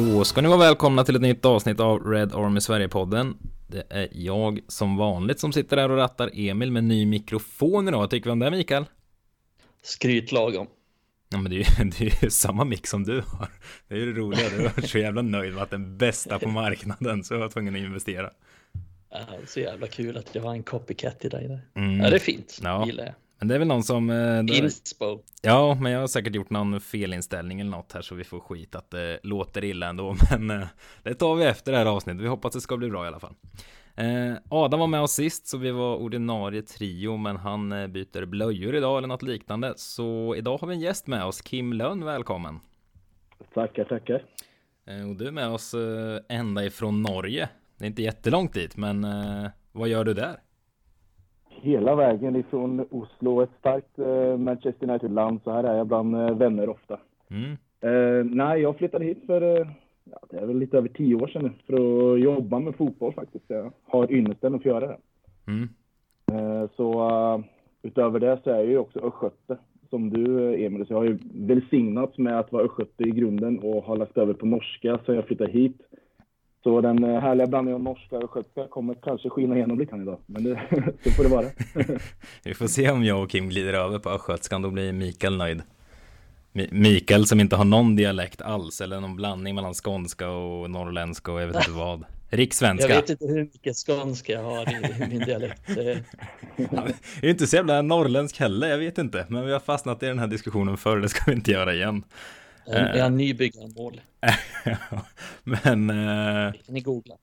Då ska ni vara välkomna till ett nytt avsnitt av Red Army Sverige-podden. Det är jag som vanligt som sitter här och rattar Emil med ny mikrofon idag. Vad tycker vi om det Mikael? Skrytlagom. Ja men det är, ju, det är ju samma mick som du har. Det är ju det roliga. Du var så jävla nöjd med att den bästa på marknaden så jag var tvungen att investera. Ja, så jävla kul att jag har en copycat i dig där. Mm. Ja det är fint. Ja. Gillar jag. Men det är väl någon som... Eh, Inspo. Ja, men jag har säkert gjort någon felinställning eller något här så vi får skit att det låter illa ändå. Men eh, det tar vi efter det här avsnittet. Vi hoppas det ska bli bra i alla fall. Eh, Adam var med oss sist så vi var ordinarie trio men han eh, byter blöjor idag eller något liknande. Så idag har vi en gäst med oss, Kim Lönn, välkommen. Tackar, tackar. Eh, och du är med oss eh, ända ifrån Norge. Det är inte jättelångt dit men vad gör du där? Hela vägen ifrån Oslo, ett starkt eh, Manchester United-land. Så här är jag bland eh, vänner ofta. Mm. Eh, nej, jag flyttade hit för ja, det är väl lite över tio år sedan nu, för att jobba med fotboll faktiskt. Jag har ynnesten att få göra det. Mm. Så utöver det så är jag ju också östgöte som du Emil. Så jag har ju välsignats med att vara östgöte i grunden och har lagt över på norska sen jag flyttade hit. Så den eh, härliga blandningen av norska och östgötska kommer kanske skina igenom lite idag. Men det, så får det vara. Vi får se om jag och Kim glider över på östgötskan. Då blir Mikael nöjd. Mikael som inte har någon dialekt alls. Eller någon blandning mellan skånska och norrländska och jag vet inte vad. Rikssvenska. Jag vet inte hur mycket skånska jag har i min dialekt. Jag är inte så jävla norrländsk heller, jag vet inte. Men vi har fastnat i den här diskussionen förr, det ska vi inte göra igen. Jag är nybyggarmål. Men... Eh, ni googla.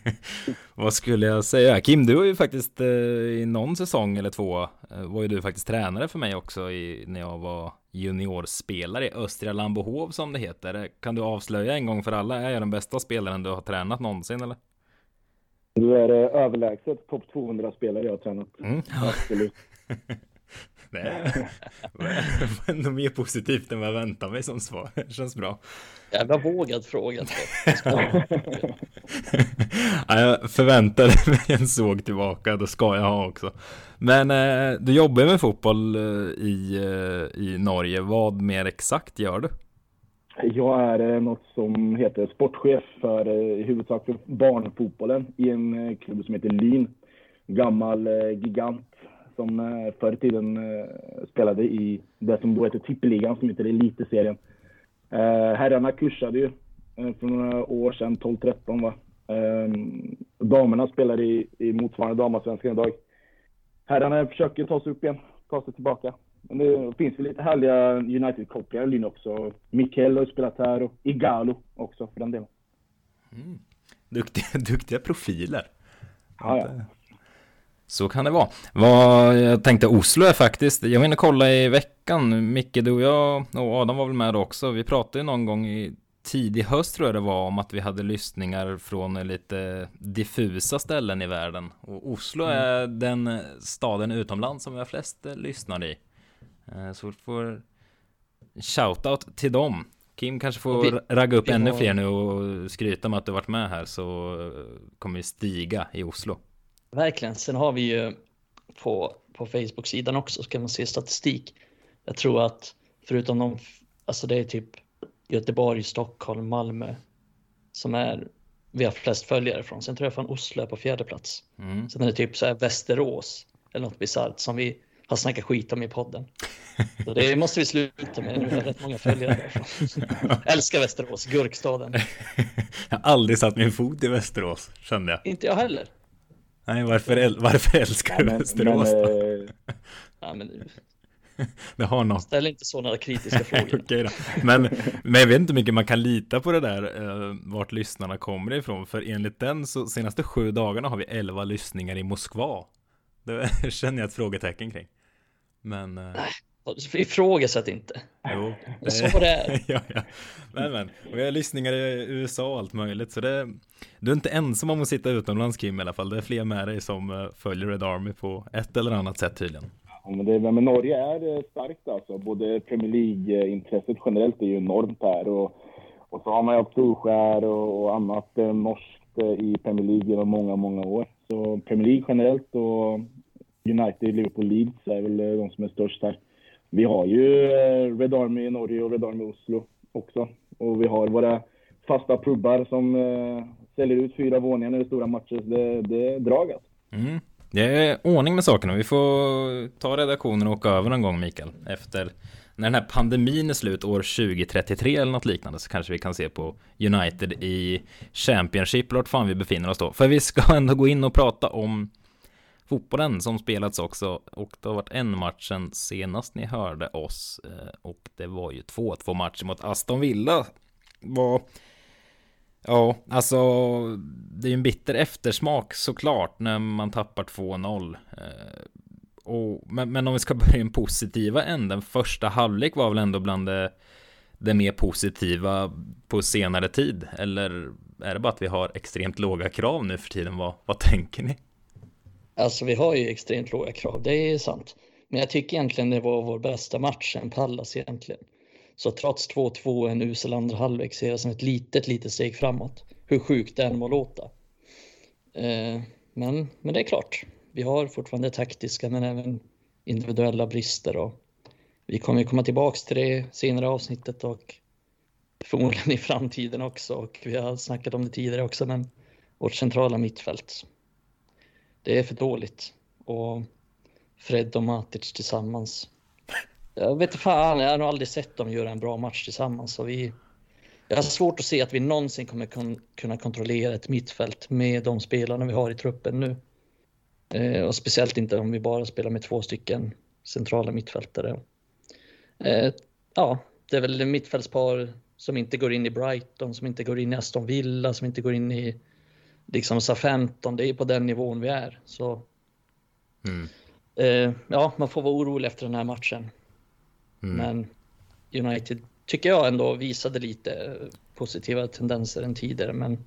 vad skulle jag säga? Kim, du har ju faktiskt eh, i någon säsong eller två eh, var ju du faktiskt tränare för mig också i, när jag var juniorspelare i Östra Lambohov som det heter. Kan du avslöja en gång för alla, är jag den bästa spelaren du har tränat någonsin eller? Du är eh, överlägset topp 200 spelare jag har tränat. Mm. Absolut. Det är ändå mer positivt än vad jag väntade mig som svar. Det känns bra. Jävla vågad fråga. ja, jag förväntade mig en såg tillbaka, då ska jag ha också. Men eh, du jobbar med fotboll eh, i, eh, i Norge. Vad mer exakt gör du? Jag är något som heter sportchef för i huvudsak för barnfotbollen i en klubb som heter Lyn. Gammal gigant som eh, förr i tiden eh, spelade i det som då heter Tippeligan, som heter Eliteserien. Eh, herrarna kursade ju för några år sedan, 12-13 va. Damerna spelar i, i motsvarande damallsvenskan idag. Herrarna försöker ta sig upp igen, ta sig tillbaka. Men det finns ju lite härliga United-kopplingar i Lynn också. Mikael har spelat här och Igalo också för den delen. Mm. Duktiga, duktiga profiler. Ja, ja. Så kan det vara. Vad jag tänkte Oslo är faktiskt, jag var inne och kolla i veckan, Micke, du och jag och Adam var väl med också. Vi pratade ju någon gång i tidig höst tror jag det var om att vi hade lyssningar från lite diffusa ställen i världen. Och Oslo mm. är den staden utomlands som vi har flest lyssnare i. Eh, så vi får shoutout till dem. Kim kanske får vi, ragga upp ännu har... fler nu och skryta med att du varit med här så kommer vi stiga i Oslo. Verkligen. Sen har vi ju på, på Facebook-sidan också så kan man se statistik. Jag tror att förutom de, alltså det är typ Göteborg, Stockholm, Malmö som är vi har flest följare från. Sen tror jag från Oslo är på fjärde plats. Mm. Sen är det typ så här Västerås eller något bisarrt som vi har snackat skit om i podden. Så det måste vi sluta med. Nu har rätt många följare därifrån. Älskar Västerås, gurkstaden. Jag har aldrig satt min fot i Västerås, kände jag. Inte jag heller. Nej, varför, varför älskar du Västerås då? Eh, ja, men, det har något. Ställ inte sådana kritiska frågor. Okej då. Men, men jag vet inte hur mycket man kan lita på det där, uh, vart lyssnarna kommer ifrån. För enligt den så senaste sju dagarna har vi elva lyssningar i Moskva. Det känner jag ett frågetecken kring. Men... Nej, Ifrågasätt inte. Jo, det är så det är. ja, ja. Men, men. Och jag har lyssningar i USA och allt möjligt. Så det, du är inte ensam om att sitta utomlands Kim i alla fall. Det är fler med dig som eh, följer Red Army på ett eller annat sätt tydligen. Ja, men, det, men Norge är eh, starkt alltså. Både Premier League-intresset generellt är ju enormt här. Och, och så har man ju Solskär och, och annat eh, norskt i Premier League genom många, många år. Så Premier League generellt och United, Liverpool, Leeds är väl de som är störst här. Vi har ju eh, Red Army i Norge och Red Army i Oslo också. Och vi har våra fasta pubbar som eh, säljer ut fyra våningar när det är stora matcher. Det, det är dragat. Alltså. Mm. Det är ordning med sakerna. Vi får ta redaktionen och åka över någon gång Mikael. Efter när den här pandemin är slut år 2033 eller något liknande så kanske vi kan se på United i Championship, vart fan vi befinner oss då. För vi ska ändå gå in och prata om fotbollen som spelats också och det har varit en match sen senast ni hörde oss eh, och det var ju 2-2 matcher mot Aston Villa. Var Ja, alltså det är ju en bitter eftersmak såklart när man tappar 2-0. Eh, och, men, men, om vi ska börja i den positiva änden, första halvlek var väl ändå bland det, det mer positiva på senare tid? Eller är det bara att vi har extremt låga krav nu för tiden? Vad, vad tänker ni? Alltså vi har ju extremt låga krav, det är sant. Men jag tycker egentligen det var vår bästa match än Pallas egentligen. Så trots 2-2 en usel andra halvlek ser jag som ett litet, litet steg framåt. Hur sjukt det än må låta. Eh, men, men det är klart, vi har fortfarande taktiska men även individuella brister och vi kommer komma tillbaks till det senare avsnittet och förmodligen i framtiden också och vi har snackat om det tidigare också men vårt centrala mittfält. Det är för dåligt och Fred och Matic tillsammans jag vet inte fan, jag har nog aldrig sett dem göra en bra match tillsammans. Så vi, jag har svårt att se att vi någonsin kommer kunna kontrollera ett mittfält med de spelarna vi har i truppen nu. Eh, och speciellt inte om vi bara spelar med två stycken centrala mittfältare. Eh, ja, det är väl mittfältspar som inte går in i Brighton, som inte går in i Aston Villa, som inte går in i liksom SA-15. Det är på den nivån vi är. Så mm. eh, ja, man får vara orolig efter den här matchen. Mm. Men United tycker jag ändå visade lite positiva tendenser än tidigare. Men,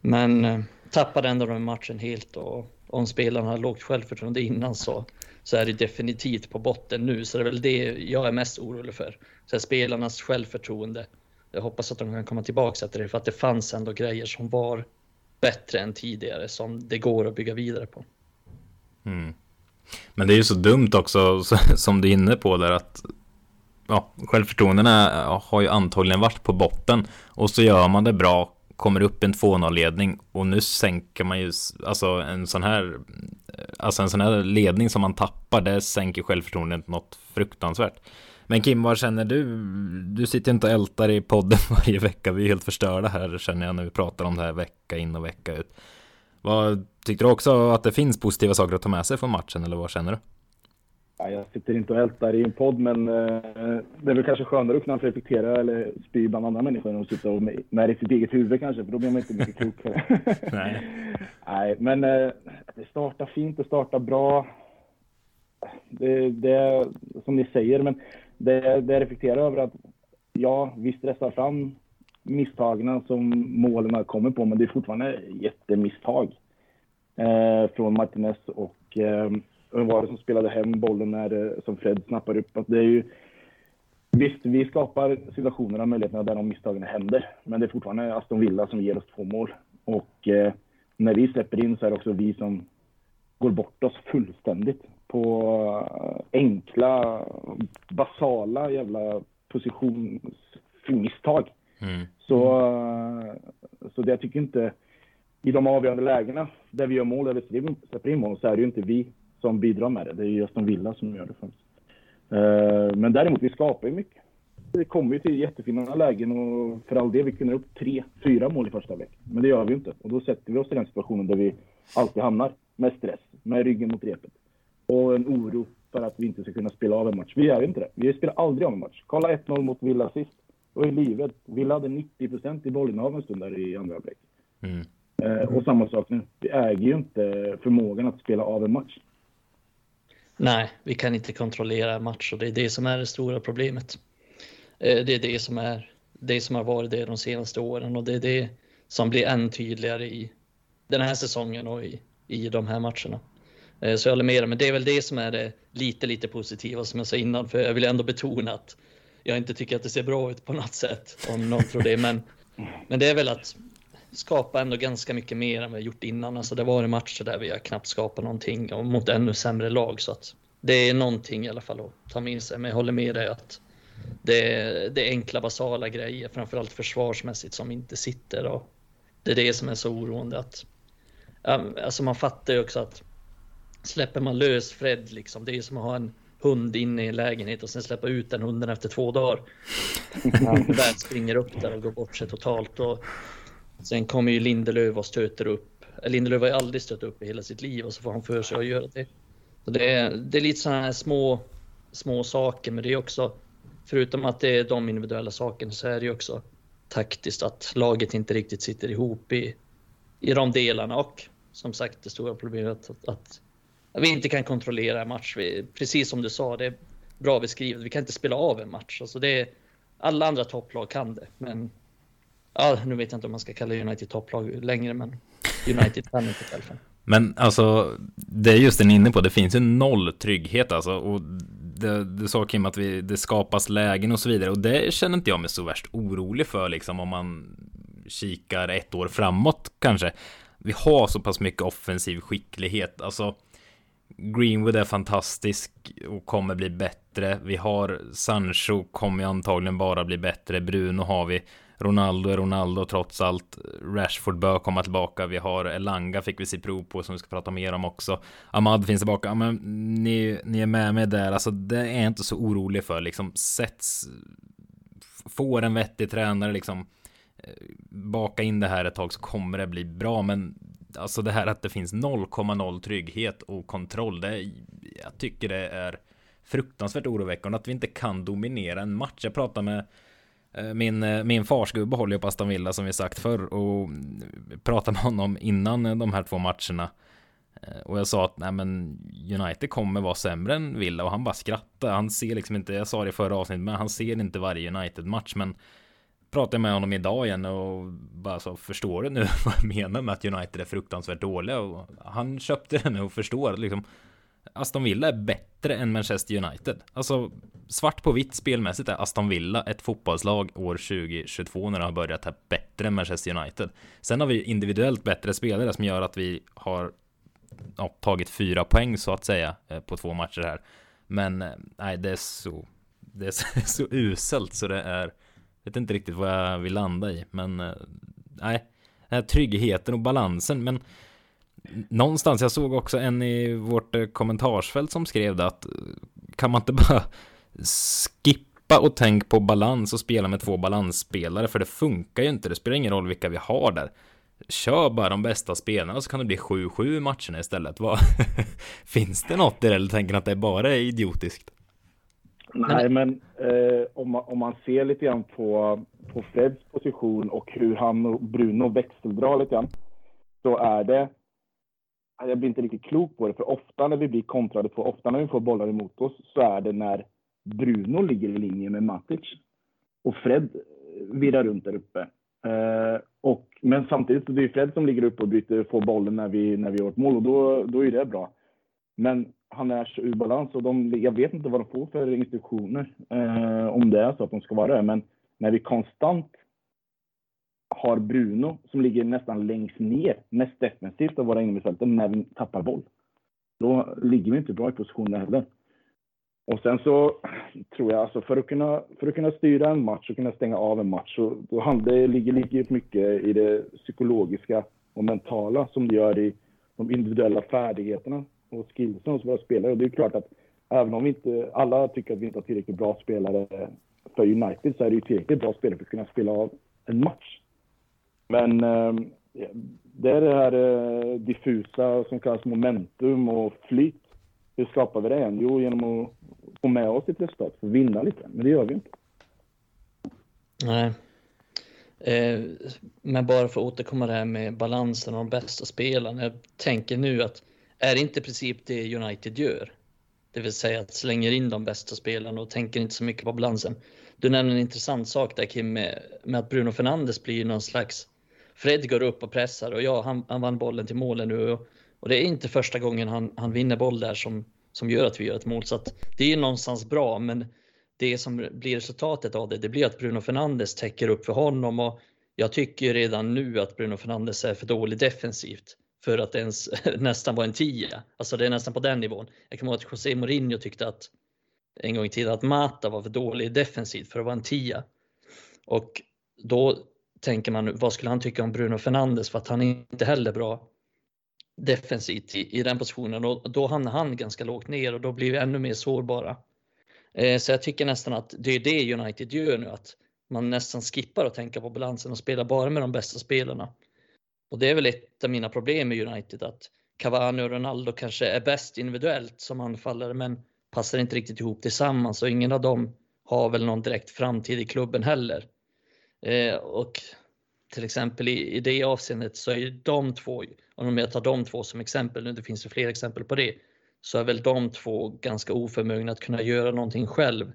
men eh, tappade ändå den matchen helt och om spelarna har lågt självförtroende innan så, så är det definitivt på botten nu. Så det är väl det jag är mest orolig för. Så spelarnas självförtroende. Jag hoppas att de kan komma tillbaka till det för att det fanns ändå grejer som var bättre än tidigare som det går att bygga vidare på. Mm. Men det är ju så dumt också, som du är inne på där att ja, självförtroendena har ju antagligen varit på botten och så gör man det bra, kommer upp en 2-0-ledning och nu sänker man ju, alltså en sån här, alltså en sån här ledning som man tappar, det sänker självförtroendet något fruktansvärt. Men Kim, vad känner du? Du sitter inte och ältar i podden varje vecka, vi är helt förstörda här känner jag när vi pratar om det här vecka in och vecka ut. Vad Tyckte du också att det finns positiva saker att ta med sig från matchen eller vad känner du? Ja, jag sitter inte och ältar i en podd, men eh, det är väl kanske skönare att kunna reflektera eller spy bland andra människor än att sitta och med, i sitt eget huvud kanske, för då blir man inte mycket klokare. Nej. Nej, men eh, det startar fint, det startar bra. Det, det som ni säger, men det, det reflekterar över att ja, vi stressar fram misstagen som målen kommer på, men det är fortfarande jättemisstag eh, från Martinez och eh, vem var det som spelade hem bollen när, eh, som Fred snappar upp? Att det är ju, visst, vi skapar situationerna, möjligheterna där de misstagen händer, men det är fortfarande Aston Villa som ger oss två mål. Och eh, när vi släpper in så är det också vi som går bort oss fullständigt på eh, enkla, basala jävla positionsmisstag. Mm. Så, eh, så det jag tycker inte i de avgörande lägena där vi gör mål, där vi släpper in mål, så är det ju inte vi som bidrar med det. Det är ju Aston Villa som gör det främst. Uh, men däremot, vi skapar ju mycket. Det kommer ju till jättefina lägen och för all del, vi kunde upp tre, fyra mål i första halvlek. Men det gör vi inte. Och då sätter vi oss i den situationen där vi alltid hamnar. Med stress, med ryggen mot repet. Och en oro för att vi inte ska kunna spela av en match. Vi gör inte det. Vi spelar aldrig av en match. Kolla 1-0 mot Villa sist. Och i livet. Villa hade 90% i bollinnehav en stund där i andra halvlek. Mm. Eh, och samma sak nu. Vi äger ju inte förmågan att spela av en match. Nej, vi kan inte kontrollera en match och det är det som är det stora problemet. Eh, det är det som är det som har varit det de senaste åren och det är det som blir än tydligare i den här säsongen och i, i de här matcherna. Eh, så jag håller med dig, men det är väl det som är det lite, lite positiva som jag sa innan, för jag vill ändå betona att jag inte tycker att det ser bra ut på något sätt, om någon tror det, men, men det är väl att skapa ändå ganska mycket mer än vi gjort innan. Alltså det var en match där vi har knappt skapat någonting och mot ännu sämre lag. Så att det är någonting i alla fall att ta med sig. Men jag håller med dig att det, det är enkla basala grejer, framförallt försvarsmässigt som inte sitter och det är det som är så oroande att alltså man fattar ju också att släpper man lös Fred liksom, det är som att ha en hund inne i en lägenhet och sen släppa ut den hunden efter två dagar. Väl springer upp där och går bort sig totalt och sen kommer ju Lindelöf och stöter upp. Lindelöf har ju aldrig stött upp i hela sitt liv och så får han för sig att göra det. Så det, är, det är lite sådana här små, små saker, men det är också förutom att det är de individuella sakerna så är det ju också taktiskt att laget inte riktigt sitter ihop i, i de delarna och som sagt det stora problemet att, att vi inte kan kontrollera en match. Vi, precis som du sa, det är bra beskrivet. Vi kan inte spela av en match. Alltså det är, alla andra topplag kan det, men ja, nu vet jag inte om man ska kalla United topplag längre, men United kan inte i alla fall. Men alltså, det är just den inne på, det finns ju noll trygghet alltså. Och det, du sa Kim att vi, det skapas lägen och så vidare. Och det känner inte jag mig så värst orolig för liksom om man kikar ett år framåt kanske. Vi har så pass mycket offensiv skicklighet. Alltså, Greenwood är fantastisk och kommer bli bättre. Vi har Sancho kommer antagligen bara bli bättre. Bruno har vi. Ronaldo är Ronaldo trots allt. Rashford bör komma tillbaka. Vi har Elanga fick vi se prov på som vi ska prata mer om också. Ahmad finns tillbaka. Ja, men ni, ni är med mig där. Alltså det är jag inte så orolig för. Liksom sätts. Får en vettig tränare liksom. Eh, baka in det här ett tag så kommer det bli bra. Men alltså det här att det finns 0,0 trygghet och kontroll. Det, jag tycker det är fruktansvärt oroväckande att vi inte kan dominera en match. Jag pratade med eh, min, eh, min farsgubbe håller ju på Aston Villa som vi sagt förr och pratade med honom innan de här två matcherna. Eh, och jag sa att nej men United kommer vara sämre än Villa och han bara skrattade. Han ser liksom inte, jag sa det i förra avsnittet, men han ser inte varje United-match. Men pratade med honom idag igen och bara så förstår du nu vad jag menar med att United är fruktansvärt dåliga? Och han köpte det nu och förstår liksom Aston Villa är bättre än Manchester United. Alltså svart på vitt spelmässigt är Aston Villa ett fotbollslag år 2022 när det har börjat här bättre än Manchester United. Sen har vi individuellt bättre spelare som gör att vi har ja, tagit fyra poäng så att säga eh, på två matcher här. Men eh, nej, det är så det är så, så uselt så det är vet inte riktigt vad jag vill landa i, men eh, nej, den här tryggheten och balansen, men någonstans, jag såg också en i vårt eh, kommentarsfält som skrev det att eh, kan man inte bara skippa och tänk på balans och spela med två balansspelare för det funkar ju inte, det spelar ingen roll vilka vi har där. Kör bara de bästa spelarna så kan det bli 7-7 i matcherna istället. Vad, finns det något i det eller tänker att det bara är idiotiskt? Nej, men eh, om, man, om man ser lite grann på, på Freds position och hur han och Bruno växeldrar lite grann så är det jag blir inte riktigt klok på det, för ofta när vi blir kontrade på, ofta när vi får bollar emot oss, så är det när Bruno ligger i linje med Matic och Fred virrar runt där uppe. Eh, och, men samtidigt så det är Fred som ligger uppe och byter, får bollen när vi, när vi gör ett mål och då, då är det bra. Men han är så ur balans och de, jag vet inte vad de får för instruktioner, eh, om det är så att de ska vara det. Men när vi konstant har Bruno som ligger nästan längst ner, mest defensivt av våra innermittfältare när vi tappar boll. Då ligger vi inte bra i position heller. Och sen så tror jag alltså för att kunna, för att kunna styra en match och kunna stänga av en match så då handlar, det ligger lika mycket i det psykologiska och mentala som det gör i de individuella färdigheterna och skillsen hos våra spelare. Och det är klart att även om vi inte, alla tycker att vi inte har tillräckligt bra spelare för United så är det ju tillräckligt bra spelare för att kunna spela av en match. Men eh, det är det här eh, diffusa som kallas momentum och flyt. Hur skapar vi det? Jo, genom att få med oss ett resultat, för att vinna lite. Men det gör vi inte. Nej. Eh, men bara för att återkomma det här med balansen och de bästa spelarna. Jag tänker nu att är inte i princip det United gör? Det vill säga att slänger in de bästa spelarna och tänker inte så mycket på balansen. Du nämner en intressant sak där Kim med, med att Bruno Fernandes blir någon slags Fred går upp och pressar och ja, han, han vann bollen till målen nu och, och, det är inte första gången han, han vinner boll där som, som gör att vi gör ett mål. Så att det är någonstans bra, men det som blir resultatet av det, det blir att Bruno Fernandes täcker upp för honom och jag tycker redan nu att Bruno Fernandes är för dålig defensivt för att ens nästan vara en tia. Alltså det är nästan på den nivån. Jag kommer ihåg att José Mourinho tyckte att en gång i tiden att Mata var för dålig defensivt för att vara en tia. Och då tänker man, vad skulle han tycka om Bruno Fernandes för att han är inte heller bra defensivt i, i den positionen och då hamnar han ganska lågt ner och då blir vi ännu mer sårbara. Eh, så jag tycker nästan att det är det United gör nu, att man nästan skippar att tänka på balansen och spelar bara med de bästa spelarna. Och det är väl ett av mina problem med United, att Cavani och Ronaldo kanske är bäst individuellt som anfallare, men passar inte riktigt ihop tillsammans och ingen av dem har väl någon direkt framtid i klubben heller. Eh, och till exempel i, i det avseendet så är de två, om jag tar de två som exempel nu, det finns ju fler exempel på det, så är väl de två ganska oförmögna att kunna göra någonting själv.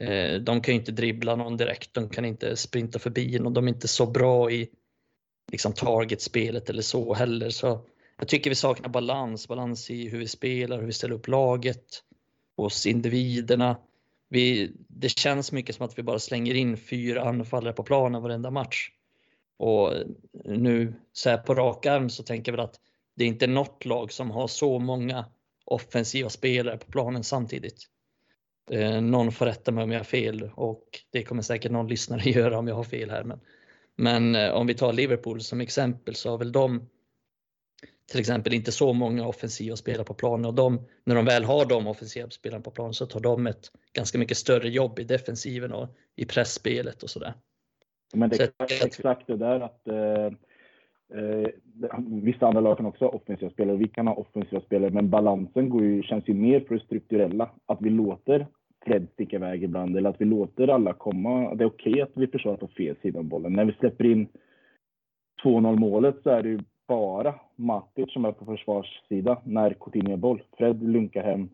Eh, de kan ju inte dribbla någon direkt, de kan inte sprinta förbi någon, de är inte så bra i liksom targetspelet eller så heller. Så jag tycker vi saknar balans, balans i hur vi spelar, hur vi ställer upp laget, hos individerna. Vi, det känns mycket som att vi bara slänger in fyra anfallare på planen varenda match. Och nu så här på rak arm så tänker jag väl att det är inte något lag som har så många offensiva spelare på planen samtidigt. Eh, någon får rätta mig om jag har fel och det kommer säkert någon lyssnare göra om jag har fel här. Men, men eh, om vi tar Liverpool som exempel så har väl de till exempel inte så många offensiva spelare på planen och de, när de väl har de offensiva spelarna på planen så tar de ett ganska mycket större jobb i defensiven och i pressspelet och sådär. Men det är exakt det där att eh, eh, vissa andra lag kan också ha offensiva spelare och vi kan ha offensiva spelare, men balansen går ju, känns ju mer för det strukturella. Att vi låter Fred sticka iväg ibland eller att vi låter alla komma. Det är okej okay att vi försvarar på fel sida av bollen. När vi släpper in 2-0 målet så är det ju bara Matic som är på försvarssida när Coutinho är boll. Fred lunkar hem,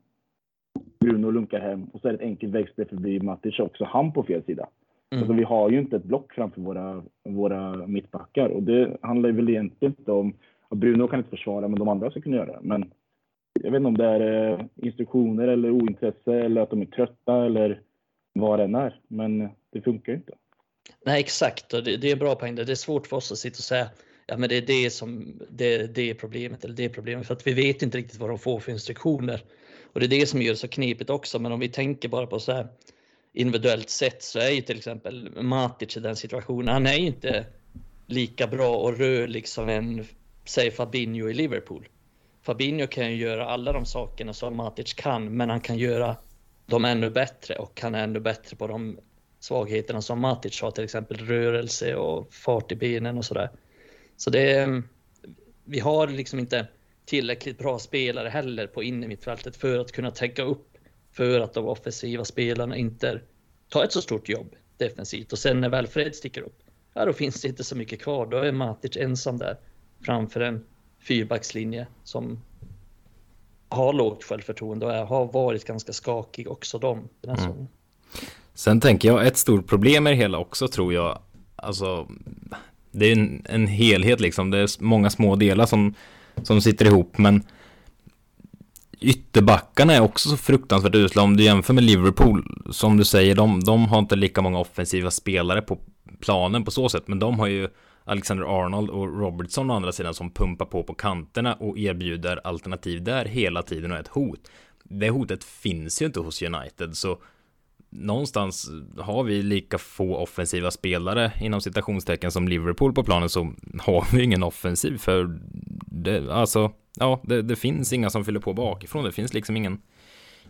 Bruno lunkar hem och så är det ett enkelt växtspel förbi Matic också, han på fel sida. Mm. Alltså, vi har ju inte ett block framför våra, våra mittbackar och det handlar ju väl egentligen inte om att Bruno kan inte försvara, men de andra ska kunna göra det. Men jag vet inte om det är eh, instruktioner eller ointresse eller att de är trötta eller vad det än är. Men det funkar ju inte. Nej, exakt. Och det, det är bra poäng. Det är svårt för oss att sitta och säga ja, men det är det som det, det är problemet eller det är problemet för att vi vet inte riktigt vad de får för instruktioner. Och det är det som gör det så knepigt också. Men om vi tänker bara på så här individuellt sett så är ju till exempel Matic i den situationen. Han är ju inte lika bra och rörlig som en, säg Fabinho i Liverpool. Fabinho kan ju göra alla de sakerna som Matic kan, men han kan göra dem ännu bättre och han är ännu bättre på de svagheterna som Matic har, till exempel rörelse och fart i benen och sådär. Så det är, vi har liksom inte tillräckligt bra spelare heller på innermittfältet för att kunna täcka upp för att de offensiva spelarna inte tar ett så stort jobb defensivt. Och sen när väl Fred sticker upp, ja då finns det inte så mycket kvar. Då är Matic ensam där framför en fyrbackslinje som har lågt självförtroende och har varit ganska skakig också de. Den här mm. Sen tänker jag ett stort problem med det hela också tror jag, alltså det är en, en helhet liksom, det är många små delar som, som sitter ihop men ytterbackarna är också så fruktansvärt usla om du jämför med Liverpool som du säger, de, de har inte lika många offensiva spelare på planen på så sätt men de har ju Alexander Arnold och Robertson å andra sidan som pumpar på på kanterna och erbjuder alternativ där hela tiden och är ett hot. Det hotet finns ju inte hos United så någonstans har vi lika få offensiva spelare inom citationstecken som Liverpool på planen så har vi ingen offensiv för det, alltså, ja, det, det finns inga som fyller på bakifrån. Det finns liksom ingen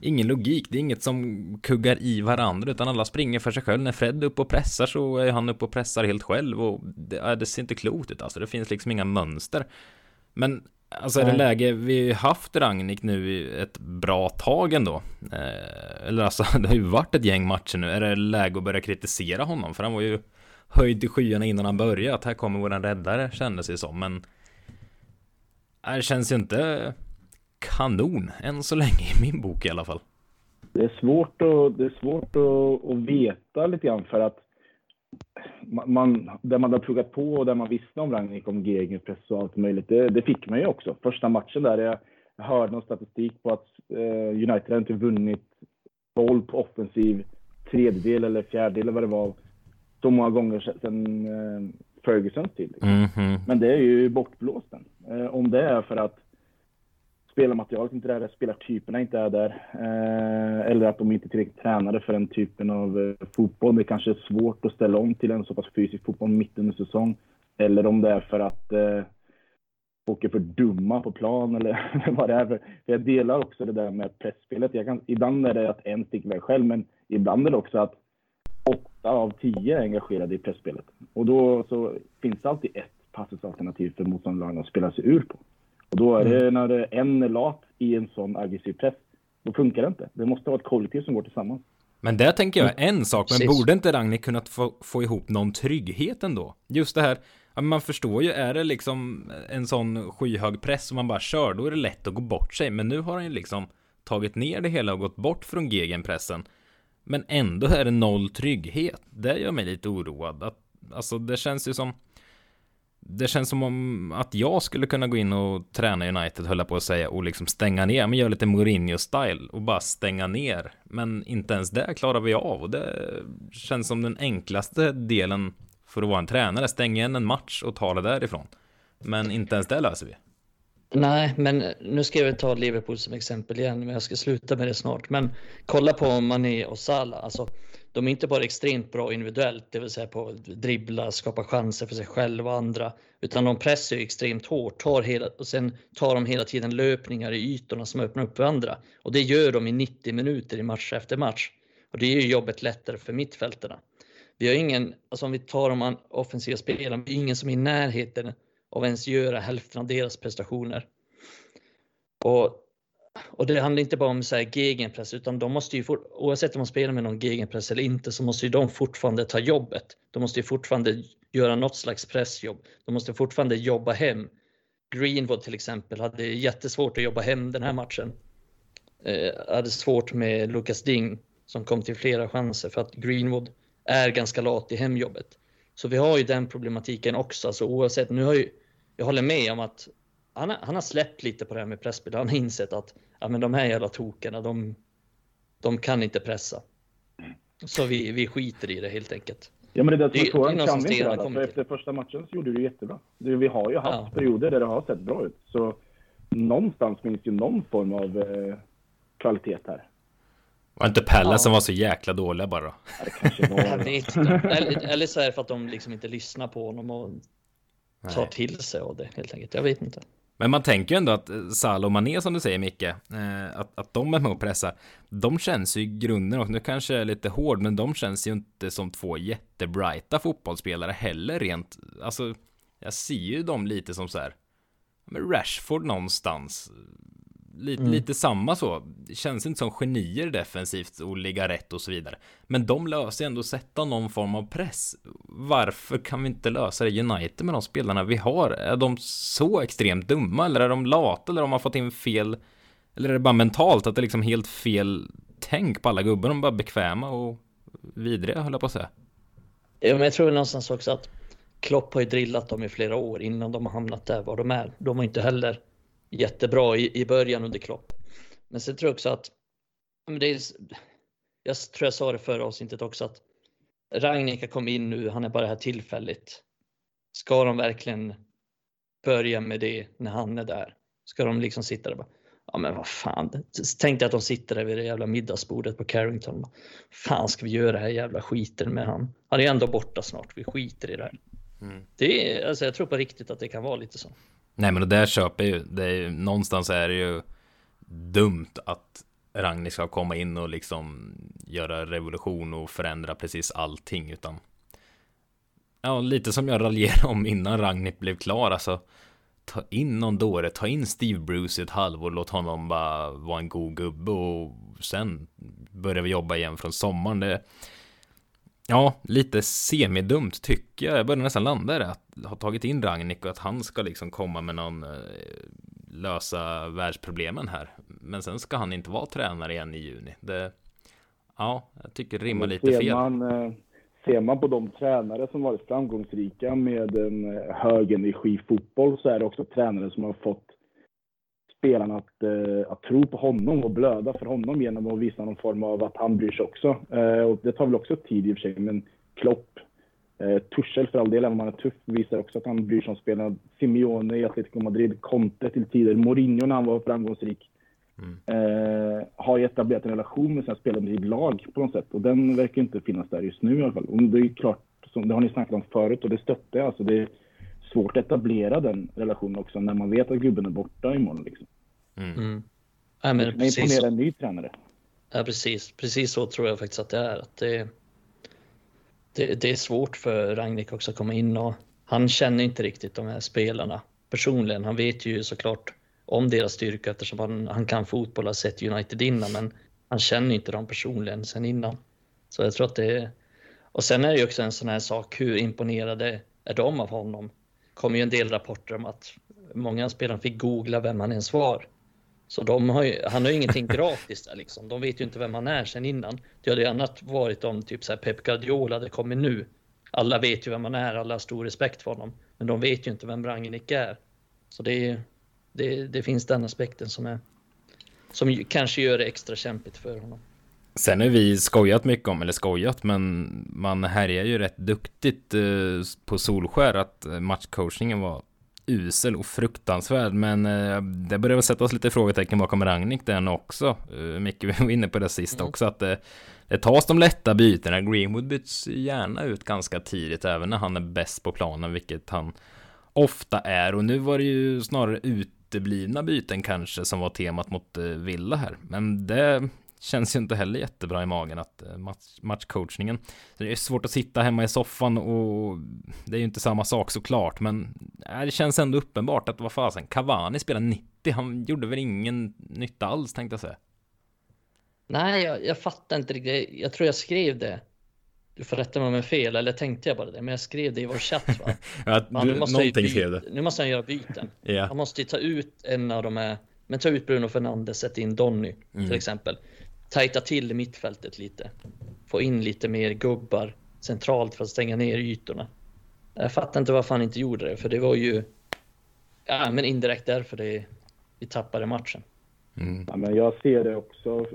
ingen logik. Det är inget som kuggar i varandra utan alla springer för sig själv. När Fred är uppe och pressar så är han uppe och pressar helt själv och det, det ser inte klokt ut alltså. Det finns liksom inga mönster. Men Alltså är det läge, vi har ju haft Ragnik nu i ett bra tag ändå. Eh, eller alltså, det har ju varit ett gäng matcher nu. Är det läge att börja kritisera honom? För han var ju höjd i skyarna innan han började. Att här kommer våran räddare, kändes det som. Men det känns ju inte kanon än så länge i min bok i alla fall. Det är svårt att, det är svårt att, att veta lite grann för att man, där man har pluggat på och där man visste om Ragnik, om gegenpress och allt möjligt, det, det, fick man ju också. Första matchen där, jag, hörde någon statistik på att eh, United har inte vunnit boll på offensiv tredjedel eller fjärdedel eller vad det var så många gånger sedan eh, Fergusons tid. Mm -hmm. Men det är ju bortblåst. Eh, om det är för att spelarmaterialet inte är där, spelartyperna inte är där. Eh, eller att de inte är tillräckligt tränade för den typen av eh, fotboll. Det kanske är svårt att ställa om till en så pass fysisk fotboll mitt under säsong. Eller om det är för att eh, folk är för dumma på plan eller vad det är. För jag delar också det där med pressspelet. Jag kan, ibland är det att en sticker iväg själv, men ibland är det också att åtta av tio är engagerade i pressspelet. Och då så finns det alltid ett passalternativ för motståndarlagen att spela sig ur på. Och då är det mm. när en är lat i en sån aggressiv press, då funkar det inte. Det måste vara ett kollektiv som går tillsammans. Men där tänker jag en sak, men borde inte Ragnhild kunnat få, få ihop någon trygghet ändå? Just det här, man förstår ju, är det liksom en sån skyhög press som man bara kör, då är det lätt att gå bort sig. Men nu har han ju liksom tagit ner det hela och gått bort från gegenpressen. Men ändå är det noll trygghet. Det gör mig lite oroad. Att, alltså det känns ju som det känns som om att jag skulle kunna gå in och träna United, höll på att säga, och liksom stänga ner, men göra lite Mourinho-style och bara stänga ner. Men inte ens det klarar vi av och det känns som den enklaste delen för att vara en tränare. Stäng igen en match och ta det därifrån. Men inte ens det löser vi. Nej, men nu ska jag ta Liverpool som exempel igen, men jag ska sluta med det snart. Men kolla på Mané och Salah. Alltså, de är inte bara extremt bra individuellt, det vill säga på att dribbla, skapa chanser för sig själva och andra, utan de pressar ju extremt hårt tar hela, och sen tar de hela tiden löpningar i ytorna som öppnar upp för andra. Och det gör de i 90 minuter i match efter match. Och det är ju jobbet lättare för mittfältarna. Vi har ingen, alltså om vi tar de offensiva spelarna, vi har ingen som är i närheten av ens göra hälften av deras prestationer. Och och det handlar inte bara om så här gegenpress, utan de måste ju, for, oavsett om man spelar med någon gegenpress eller inte, så måste ju de fortfarande ta jobbet. De måste ju fortfarande göra något slags pressjobb. De måste fortfarande jobba hem. Greenwood till exempel hade jättesvårt att jobba hem den här matchen. Eh, hade svårt med Lucas Ding som kom till flera chanser för att Greenwood är ganska lat i hemjobbet. Så vi har ju den problematiken också. Alltså oavsett, nu har ju, jag håller med om att han, han har släppt lite på det här med presspel. Han har insett att ja, men de här jävla tokerna, de, de kan inte pressa. Så vi, vi skiter i det helt enkelt. Ja, men det är det som är frågan. Kan vi inte det? För efter första matchen så gjorde du jättebra. Vi har ju haft ja. perioder där det har sett bra ut. Så någonstans finns ju någon form av eh, kvalitet här. Var inte Pelle ja. som var så jäkla dåliga bara? Ja, det kanske var. Eller, eller så är det för att de liksom inte lyssnar på honom och tar Nej. till sig av det helt enkelt. Jag vet inte. Men man tänker ju ändå att eh, Salah och Mané som du säger Micke, eh, att, att de är med och pressar. De känns ju i grunden, och nu kanske jag är lite hård, men de känns ju inte som två jättebrighta fotbollsspelare heller rent. Alltså, jag ser ju dem lite som så här, Rashford någonstans. Lite, mm. lite samma så. Det känns inte som genier defensivt och ligga rätt och så vidare. Men de löser ändå sätta någon form av press. Varför kan vi inte lösa det United med de spelarna vi har? Är de så extremt dumma eller är de lata eller har man fått in fel? Eller är det bara mentalt att det är liksom helt fel tänk på alla gubbar? De är bara bekväma och vidriga höll jag på att säga. Ja, men jag tror någonstans också att Klopp har ju drillat dem i flera år innan de har hamnat där var de är. De har inte heller jättebra i, i början under Klopp. Men sen tror jag också att, men det är, jag tror jag sa det förra avsnittet också att Ragnika kom in nu, han är bara här tillfälligt. Ska de verkligen börja med det när han är där? Ska de liksom sitta där bara, ja men vad fan. Tänk dig att de sitter där vid det jävla middagsbordet på Carrington. Fan ska vi göra det här jävla skiten med han? Han är ändå borta snart, vi skiter i det här. Mm. Det är, alltså jag tror på riktigt att det kan vara lite så. Nej men det där köper jag ju. Det är ju, någonstans är det ju dumt att Ragnhild ska komma in och liksom göra revolution och förändra precis allting utan Ja, lite som jag raljerade om innan Ragnhild blev klar alltså Ta in någon dåre, ta in Steve Bruce i ett halvår, låt honom bara vara en god gubbe och sen börjar vi jobba igen från sommaren. Det, Ja, lite semidumt tycker jag. Jag börjar nästan landa i det. Att ha tagit in Ragnik och att han ska liksom komma med någon eh, lösa världsproblemen här. Men sen ska han inte vara tränare igen i juni. Det, ja, jag tycker det rimmar lite ser fel. Man, eh, ser man på de tränare som varit framgångsrika med en eh, hög energi fotboll så är det också tränare som har fått spelarna att, eh, att tro på honom och blöda för honom genom att visa någon form av att han bryr sig också. Eh, och det tar väl också tid i och för sig, men Klopp Eh, Tuchel för all del, även om han är tuff, visar också att han bryr sig om spelarna. Simeone i Atletico Madrid, Conte till tider, Mourinho när han var framgångsrik. Mm. Eh, har etablerat en relation med sina spelare med sitt lag på något sätt. Och den verkar inte finnas där just nu i alla fall. Och det är klart, som, det har ni snackat om förut och det stöttar jag. Alltså det är svårt att etablera den relationen också när man vet att gubben är borta imorgon. Liksom. Mm. Mm. Ja, men precis imponera en ny tränare. Ja, precis. Precis så tror jag faktiskt att det är. Att det, det, det är svårt för Ragnik också att komma in och han känner inte riktigt de här spelarna personligen. Han vet ju såklart om deras styrka eftersom han, han kan fotboll, har sett United innan, men han känner inte dem personligen sen innan. Så jag tror att det är... Och sen är det ju också en sån här sak, hur imponerade är de av honom? Det kommer ju en del rapporter om att många spelare fick googla vem han ens var. Så de har ju, han har ju ingenting gratis där liksom. De vet ju inte vem han är sen innan. Det hade ju annat varit om typ så här Pep Guardiola hade kommit nu. Alla vet ju vem han är, alla har stor respekt för honom. Men de vet ju inte vem Rangnick är. Så det, är, det, det finns den aspekten som är som kanske gör det extra kämpigt för honom. Sen har vi skojat mycket om, eller skojat, men man härjar ju rätt duktigt eh, på Solskär att matchcoachningen var usel och fruktansvärd. Men eh, det börjar väl sättas lite frågetecken bakom Ragnik den också. Eh, Micke var inne på det sist mm. också att det, det tas de lätta bytena. Greenwood byts gärna ut ganska tidigt även när han är bäst på planen, vilket han ofta är. Och nu var det ju snarare uteblivna byten kanske som var temat mot eh, Villa här. Men det känns ju inte heller jättebra i magen att eh, match, matchcoachningen. Så det är svårt att sitta hemma i soffan och det är ju inte samma sak såklart, men det känns ändå uppenbart att vad fasen, Cavani spelar 90, han gjorde väl ingen nytta alls tänkte jag säga. Nej, jag, jag fattar inte riktigt. Jag tror jag skrev det. Du får rätta mig om jag fel, eller tänkte jag bara det, men jag skrev det i vår chatt va? ja, Man, du, måste någonting skrev du. Nu måste han göra byten. yeah. Han måste ju ta ut en av de här, men ta ut Bruno Fernandes, sätta in Donny mm. till exempel tajta till mittfältet lite. Få in lite mer gubbar centralt för att stänga ner ytorna. Jag fattar inte varför han inte gjorde det, för det var ju ja, men indirekt därför det, vi tappade matchen. Mm. Ja, men jag ser det också,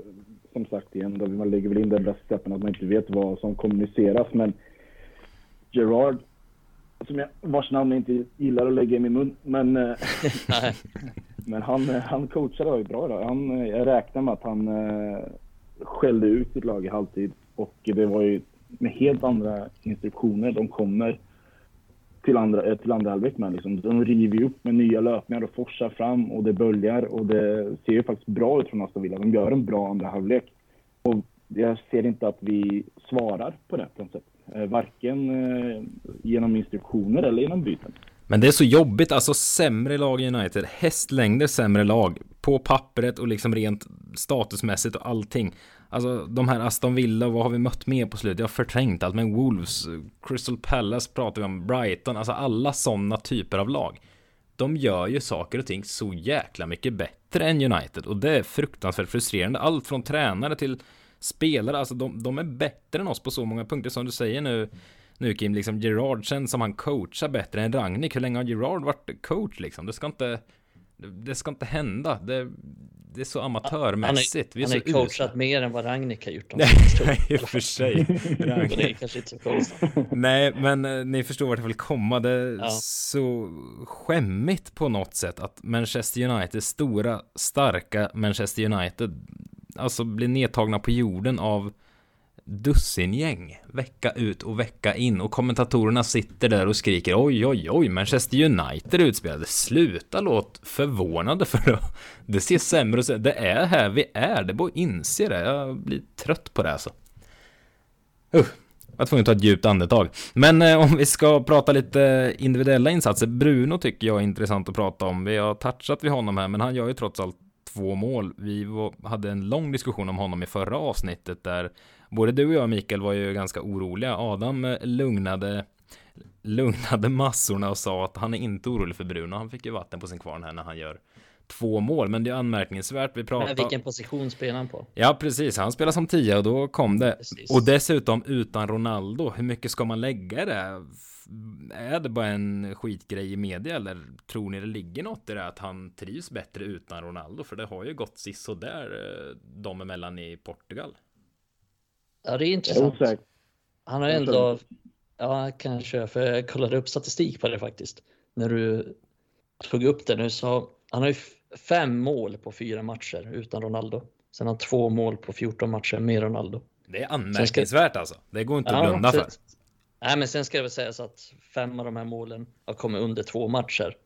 som sagt igen, då man lägger väl in den brasklappen att man inte vet vad som kommuniceras. Men Gerard, som jag, vars namn jag inte gillar att lägga i min mun, men, eh, men han, han coachade ju bra då. Han, jag räknar med att han eh, skällde ut sitt lag i halvtid och det var ju med helt andra instruktioner. De kommer till andra, eh, till andra halvlek med. Liksom. De river ju upp med nya löpningar och forsar fram och det böljar och det ser ju faktiskt bra ut från Aston Villa. De gör en bra andra halvlek. Och jag ser inte att vi svarar på det på något sätt. Eh, varken eh, genom instruktioner eller genom byten. Men det är så jobbigt, alltså sämre lag i United, hästlängder sämre lag på pappret och liksom rent statusmässigt och allting. Alltså de här Aston Villa, vad har vi mött mer på slutet? Jag har förträngt allt, men Wolves, Crystal Palace pratar vi om, Brighton, alltså alla sådana typer av lag. De gör ju saker och ting så jäkla mycket bättre än United och det är fruktansvärt frustrerande. Allt från tränare till spelare, alltså de, de är bättre än oss på så många punkter som du säger nu nu Kim, liksom Gerard känns som han coachar bättre än Ragnik. Hur länge har Gerard varit coach liksom? Det ska inte, det ska inte hända. Det, det är så amatörmässigt. Han, är, han coachat usla. mer än vad Ragnik har gjort. Nej, i och för sig. det är kanske inte så konstigt. Nej, men eh, ni förstår vart jag vill komma. Det är ja. så skämmigt på något sätt att Manchester United, stora, starka Manchester United, alltså blir nedtagna på jorden av dussingäng vecka ut och vecka in och kommentatorerna sitter där och skriker oj oj oj Manchester United utspelade. Sluta låt förvånade för att det ser sämre och sämre det är här vi är. Det bara inse det. Jag blir trött på det alltså. Uh, jag tvungen att ta ett djupt andetag. Men eh, om vi ska prata lite eh, individuella insatser. Bruno tycker jag är intressant att prata om. Vi har touchat vid honom här men han gör ju trots allt två mål. Vi hade en lång diskussion om honom i förra avsnittet där både du och jag Mikael var ju ganska oroliga. Adam eh, lugnade lugnade massorna och sa att han är inte orolig för Bruno. Han fick ju vatten på sin kvarn här när han gör två mål, men det är anmärkningsvärt. Vi pratar... Men vilken position spelar han på? Ja, precis. Han spelar som tia och då kom det. Precis. Och dessutom utan Ronaldo. Hur mycket ska man lägga det? Är det bara en skitgrej i media eller tror ni det ligger något i det att han trivs bättre utan Ronaldo? För det har ju gått sisådär eh, de emellan i Portugal. Ja, det är intressant. Han har ändå, Ja, kanske, för jag kollade upp statistik på det faktiskt. När du tog upp det nu så han har ju fem mål på fyra matcher utan Ronaldo. Sen har han två mål på 14 matcher med Ronaldo. Det är anmärkningsvärt alltså. Det går inte att blunda för. Nej, men sen ska det väl sägas att fem av de här målen har kommit under två matcher.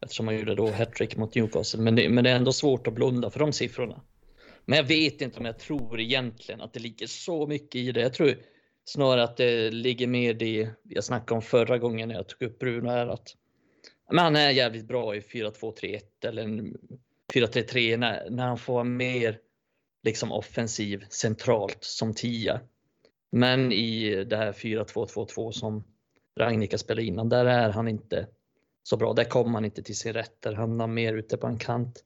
Eftersom han gjorde då hattrick mot Newcastle. Men det, men det är ändå svårt att blunda för de siffrorna. Men jag vet inte om jag tror egentligen att det ligger så mycket i det. Jag tror snarare att det ligger mer det jag snackade om förra gången när jag tog upp Bruno här, att men han är jävligt bra i 4-2-3-1 eller 4-3-3 när, när han får mer liksom offensiv centralt som tia. Men i det här 4-2-2-2 som Ragnika spelade innan, där är han inte så bra. Där kommer han inte till sin rätt. Där hamnar mer ute på en kant.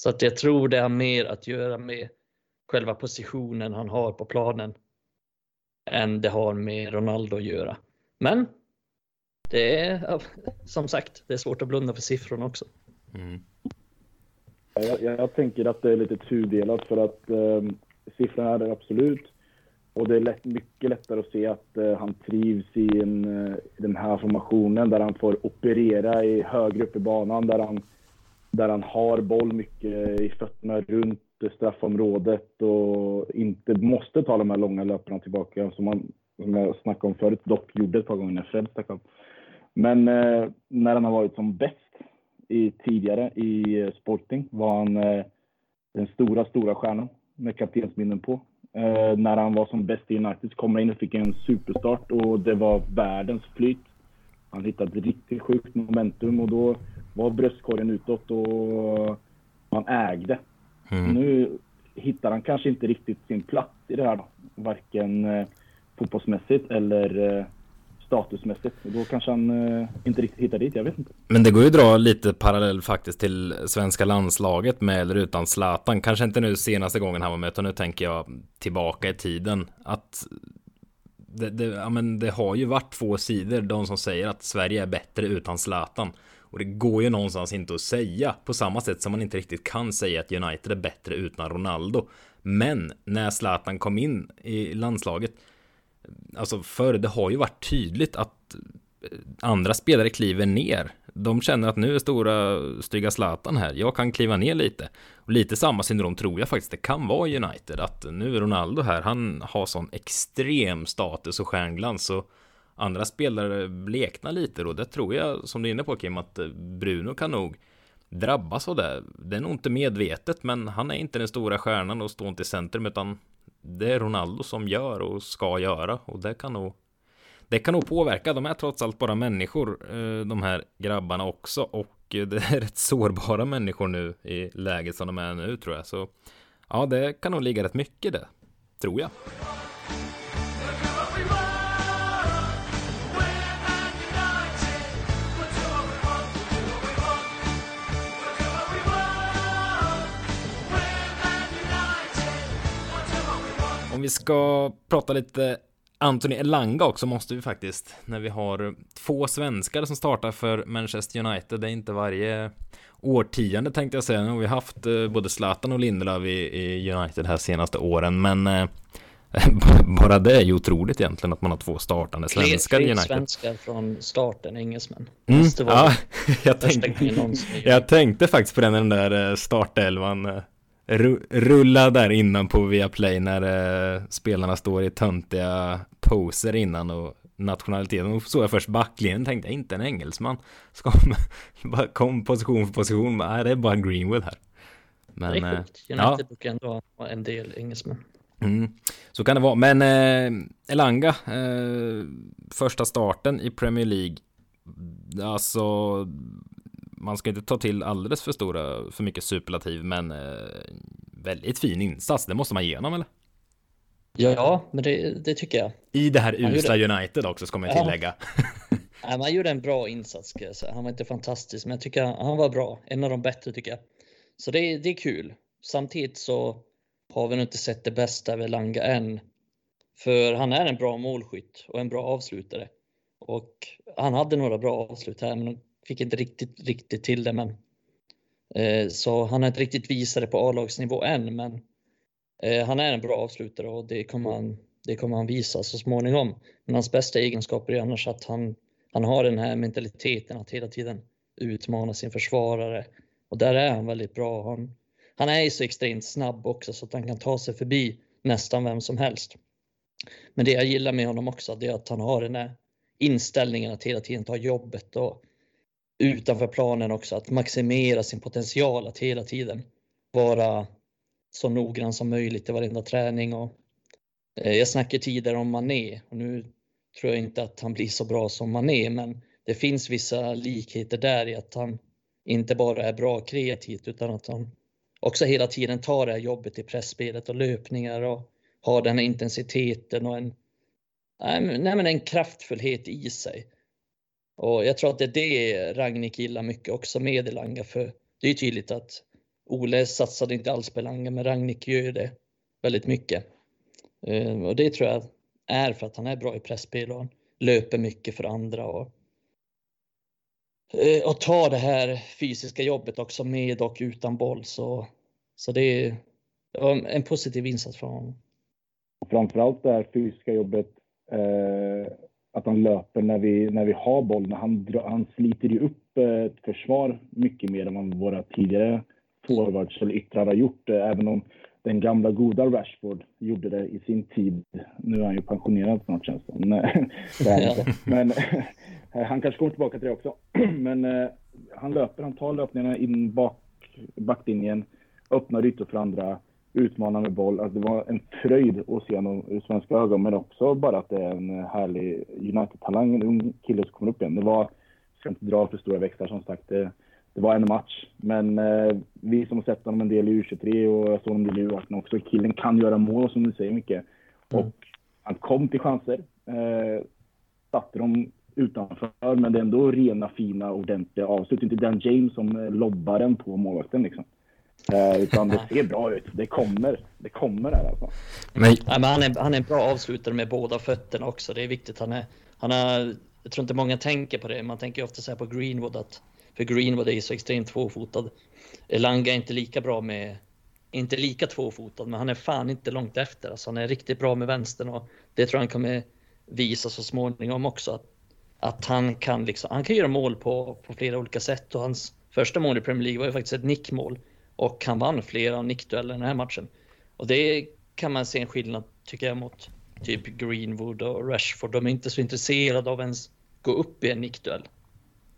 Så att jag tror det har mer att göra med själva positionen han har på planen än det har med Ronaldo att göra. Men det är som sagt, det är svårt att blunda för siffrorna också. Mm. Jag, jag, tänker att det är lite tudelat för att eh, siffrorna är absolut. Och det är lätt, mycket lättare att se att eh, han trivs i, en, eh, den här formationen där han får operera i högre upp i banan, där han, där han har boll mycket i fötterna runt straffområdet och inte måste ta de här långa löparna tillbaka som, man, som jag snackade om förut, dock gjorde ett par gånger när Fred stack upp. Men eh, när han har varit som bäst i, tidigare i eh, Sporting var han eh, den stora, stora stjärnan med kaptensminnen på. Eh, när han var som bäst i United kom han in och fick en superstart och det var världens flyt. Han hittade ett riktigt sjukt momentum och då var bröstkorgen utåt och han ägde. Mm. Nu hittar han kanske inte riktigt sin plats i det här då. Varken eh, fotbollsmässigt eller eh, statusmässigt. Då kanske han eh, inte riktigt hittar dit, jag vet inte. Men det går ju att dra lite parallell faktiskt till svenska landslaget med eller utan Zlatan. Kanske inte nu senaste gången han var med, utan nu tänker jag tillbaka i tiden. Att det, det, ja, men det har ju varit två sidor, de som säger att Sverige är bättre utan Zlatan. Och det går ju någonstans inte att säga på samma sätt som man inte riktigt kan säga att United är bättre utan Ronaldo. Men när Zlatan kom in i landslaget alltså förr, det har ju varit tydligt att andra spelare kliver ner. De känner att nu är stora stygga Zlatan här, jag kan kliva ner lite. Och lite samma syndrom tror jag faktiskt det kan vara i United, att nu är Ronaldo här, han har sån extrem status och stjärnglans, så andra spelare bleknar lite då. Det tror jag, som du är inne på Kim, att eh, Bruno kan nog drabbas av det. Det är nog inte medvetet, men han är inte den stora stjärnan och står inte i centrum, utan det är Ronaldo som gör och ska göra och det kan nog det kan nog påverka. De är trots allt bara människor, eh, de här grabbarna också. Och eh, det är rätt sårbara människor nu i läget som de är nu tror jag. Så ja, det kan nog ligga rätt mycket det, tror jag. Om vi ska prata lite Anthony Elanga också måste vi faktiskt När vi har två svenskar som startar för Manchester United Det är inte varje årtionde tänkte jag säga Nu har vi haft eh, både Zlatan och Lindelöf i, i United här senaste åren Men eh, bara det är ju otroligt egentligen att man har två startande svenskar i United. svenskar från starten, engelsmän. Mm, ja, jag tänkte, jag tänkte faktiskt på den, den där eh, startelvan rulla där innan på Viaplay när eh, spelarna står i töntiga poser innan och nationaliteten. Och så jag först backlinjen tänkte jag inte en engelsman. Så kom, kom position för position. Nej, det är bara Greenwood här. Men, det är sjukt. Eh, United ja. brukar ändå ha en del engelsmän. Mm, så kan det vara. Men eh, Elanga, eh, första starten i Premier League. Alltså man ska inte ta till alldeles för stora, för mycket superlativ, men eh, väldigt fin insats. Det måste man ge honom eller? Ja, men det, det tycker jag. I det här usla gjorde... United också, ska man ja. tillägga. Nej, man gjorde en bra insats, ska jag säga. Han var inte fantastisk, men jag tycker han var bra. En av de bättre, tycker jag. Så det, det är kul. Samtidigt så har vi nog inte sett det bästa av Elanga än. För han är en bra målskytt och en bra avslutare. Och han hade några bra avslut här, men fick inte riktigt, riktigt till det. Men, eh, så han har inte riktigt visat det på A-lagsnivå än, men eh, han är en bra avslutare och det kommer han det kommer han visa så småningom. Men hans bästa egenskaper är annars att han, han har den här mentaliteten att hela tiden utmana sin försvarare. Och där är han väldigt bra. Han, han är ju så extremt snabb också så att han kan ta sig förbi nästan vem som helst. Men det jag gillar med honom också, det är att han har den här inställningen att hela tiden ta jobbet och utanför planen också, att maximera sin potential, att hela tiden vara så noggrann som möjligt i varenda träning. Och, eh, jag snackade tidigare om Mané och nu tror jag inte att han blir så bra som Mané, men det finns vissa likheter där i att han inte bara är bra kreativt utan att han också hela tiden tar det här jobbet i pressspelet och löpningar och har den här intensiteten och en, nej, men en kraftfullhet i sig. Och jag tror att det är det Ragnik gillar mycket också med Elanga för det är tydligt att Ole satsade inte alls på Elanga men Ragnik gör det väldigt mycket. Ehm, och det tror jag är för att han är bra i presspel och löper mycket för andra och, eh, och tar det här fysiska jobbet också med och utan boll så, så det är en positiv insats från honom. Framförallt det här fysiska jobbet eh, att han löper när vi, när vi har bollen. Han, han sliter ju upp eh, ett försvar mycket mer än vad våra tidigare forwards eller yttrar har gjort. Eh, även om den gamla goda Rashford gjorde det i sin tid. Nu är han ju pensionerad snart känns det Men han kanske kommer tillbaka till det också. Men han löper, han tar löpningarna in bak backlinjen, öppnar ytor för andra utmana med boll. Alltså det var en fröjd att se honom ur svenska ögon, men också bara att det är en härlig United-talang, en ung kille som kommer upp igen. Det var, ska inte dra för stora växlar som sagt, det, det var en match. Men eh, vi som har sett honom en del i U23 och jag såg honom i U18 också, killen kan göra mål som du säger mycket. Mm. Och han kom till chanser, eh, satte dem utanför, men det är ändå rena, fina, ordentliga avslut. Inte den James som eh, lobbar den på målvakten liksom. Eh, utan det ser bra ut. Det kommer. Det kommer där alltså. Men... Ja, men han, är, han är en bra avslutare med båda fötterna också. Det är viktigt. Han är, han är, jag tror inte många tänker på det. Man tänker ofta så här på Greenwood. Att, för Greenwood är ju så extremt tvåfotad. Elanga är inte lika bra med inte lika tvåfotad, men han är fan inte långt efter. Alltså, han är riktigt bra med vänstern och det tror jag han kommer visa så småningom också. Att, att han kan liksom, han kan göra mål på, på flera olika sätt och hans första mål i Premier League var ju faktiskt ett nickmål och han vann flera nickdueller den här matchen. Och det kan man se en skillnad tycker jag mot typ Greenwood och Rashford. De är inte så intresserade av ens gå upp i en nickduell.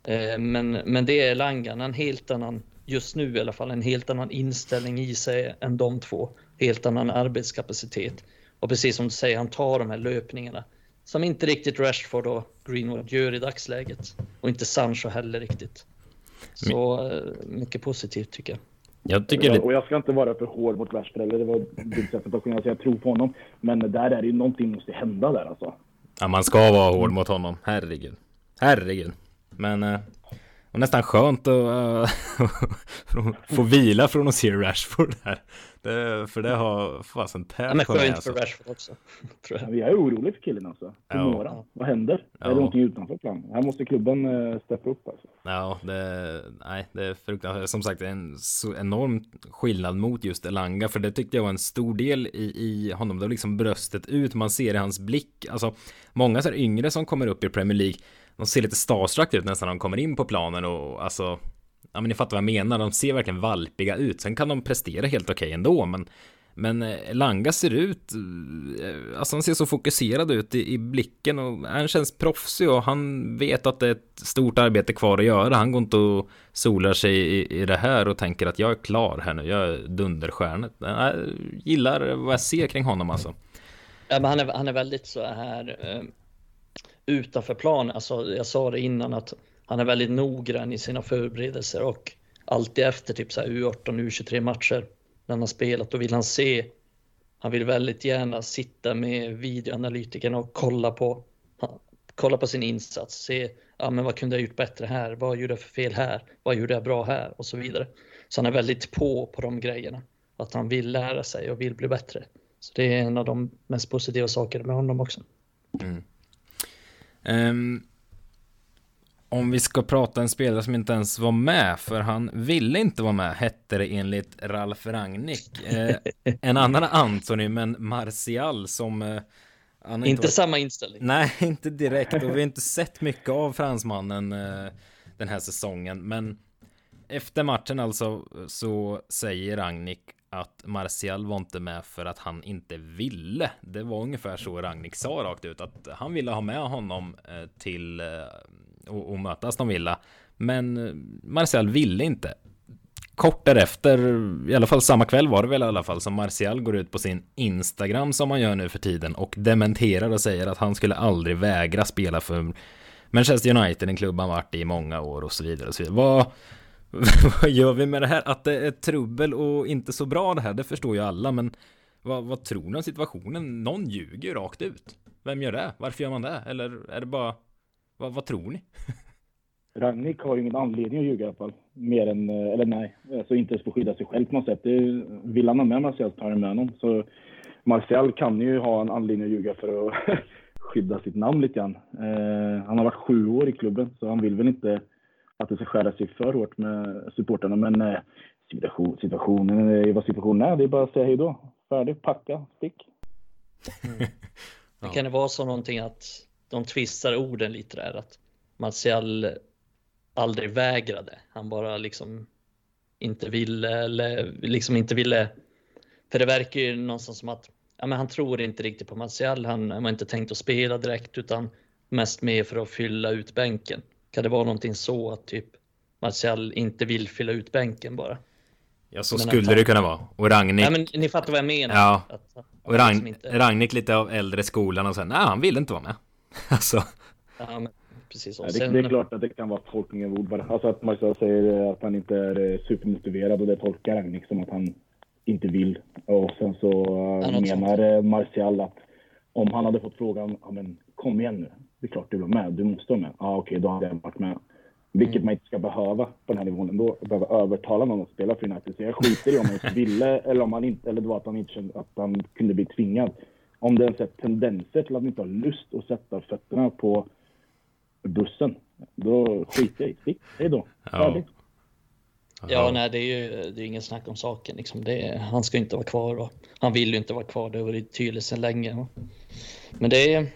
Eh, men, men det är Langan, en helt annan, just nu i alla fall, en helt annan inställning i sig än de två. Helt annan arbetskapacitet. Och precis som du säger, han tar de här löpningarna som inte riktigt Rashford och Greenwood gör i dagsläget. Och inte Sancho heller riktigt. Så eh, mycket positivt tycker jag. Jag tycker det... Och jag ska inte vara för hård mot Rashford, eller det var dumt sätt att säga jag tror på honom. Men där är det ju någonting måste hända där alltså. Ja, man ska vara hård mot honom. Herregud. Herregud. Men... Eh, och nästan skönt att uh, få vila från att se Rashford här. Det, för det har fasen tärt på mig. alltså. för Rashford också. Tror jag. jag är orolig för killen alltså. För ja. Vad händer? Ja. Är det någonting utanför plan? Här måste klubben uh, steppa upp alltså. Ja, det, nej, det är fruktansvärt. Som sagt, en så enorm skillnad mot just Elanga. För det tyckte jag var en stor del i, i honom. Det var liksom bröstet ut. Man ser i hans blick. Alltså, många så här yngre som kommer upp i Premier League. De ser lite starstruck ut nästan när de kommer in på planen och alltså ja men ni fattar vad jag menar, de ser verkligen valpiga ut. Sen kan de prestera helt okej okay ändå, men men eh, Langa ser ut, eh, alltså han ser så fokuserad ut i, i, blicken och han känns proffsig och han vet att det är ett stort arbete kvar att göra. Han går inte och solar sig i, i det här och tänker att jag är klar här nu, jag är dunderstjärnet. Jag gillar vad jag ser kring honom alltså. Ja, men han, är, han är väldigt så här eh, utanför plan. Alltså, jag sa det innan att han är väldigt noggrann i sina förberedelser och alltid efter typ så U18, U23 matcher när han har spelat, då vill han se. Han vill väldigt gärna sitta med videoanalytikerna och kolla på, kolla på sin insats, se ja, men vad kunde jag gjort bättre här, vad gjorde jag för fel här, vad gjorde jag bra här och så vidare. Så han är väldigt på på de grejerna, att han vill lära sig och vill bli bättre. Så det är en av de mest positiva sakerna med honom också. Mm. Um, om vi ska prata en spelare som inte ens var med, för han ville inte vara med, hette det enligt Ralf Rangnick. Eh, en annan Antoni, men Martial som eh, inte varit... samma inställning. Nej, inte direkt. Och vi har inte sett mycket av fransmannen eh, den här säsongen. Men efter matchen alltså så säger Ragnik att Martial var inte med för att han inte ville. Det var ungefär så Ragnik sa rakt ut att han ville ha med honom eh, till eh, och, och möta Aston Villa. Men eh, Martial ville inte. Kort därefter, i alla fall samma kväll var det väl i alla fall, som Martial går ut på sin Instagram som man gör nu för tiden och dementerar och säger att han skulle aldrig vägra spela för Manchester United, en klubb han varit i många år och så vidare. Och så vidare. Vad, vad gör vi med det här? Att det är trubbel och inte så bra det här, det förstår ju alla, men vad, vad tror ni om situationen? Någon ljuger ju rakt ut. Vem gör det? Varför gör man det? Eller är det bara, vad, vad tror ni? Ragnik har ju ingen anledning att ljuga i alla fall. Mer än, eh, eller nej, alltså inte ens på att skydda sig själv på något sätt. Det vill han ha med Marcel, tar han med honom. Så Marcel kan ju ha en anledning att ljuga för att skydda sitt namn lite grann. Eh, han har varit sju år i klubben, så han vill väl inte att det ska skära sig för hårt med supporterna. Men eh, situation, situationen, vad situationen är, det är bara att säga hej då. Färdig, packa, stick. Mm. ja. Kan det vara så någonting att de twistar orden lite där? Att Martial aldrig vägrade. Han bara liksom inte ville eller liksom inte ville. För det verkar ju någonstans som att ja, men han tror inte riktigt på Martial. Han har inte tänkt att spela direkt utan mest med för att fylla ut bänken. Kan det vara någonting så att typ Martial inte vill fylla ut bänken bara? Ja, så men skulle det kunna vara. Och Ragnik... Ja, men ni fattar vad jag menar. Ja. Att, att och Ragn... liksom inte... Ragnik lite av äldre skolan och sen, nej, han vill inte vara med. alltså. Ja, men precis. Ja, det, det, är klart att det kan vara tolkning av ord bara. Alltså att Marcel säger att han inte är eh, supermotiverad och det tolkar Ragnik som att han inte vill. Och sen så ja, menar sånt. Martial att om han hade fått frågan, ja men kom igen nu. Det är klart du vill vara med, du måste vara med. Ja okej, okay, då hade jag varit med. Vilket mm. man inte ska behöva på den här nivån ändå. Behöva övertala någon att spela för United. Så jag skiter i om han ville eller om han inte, eller det var att han inte kände att han kunde bli tvingad. Om det ens är tendenser till att han inte har lust att sätta fötterna på bussen. Då skiter jag i. Stick, hej då. Färdigt. Ja, nej, det är ju det är ingen snack om saken. Liksom. Är, han ska inte vara kvar och han vill ju inte vara kvar. Det har varit tydligt sedan länge. Men det är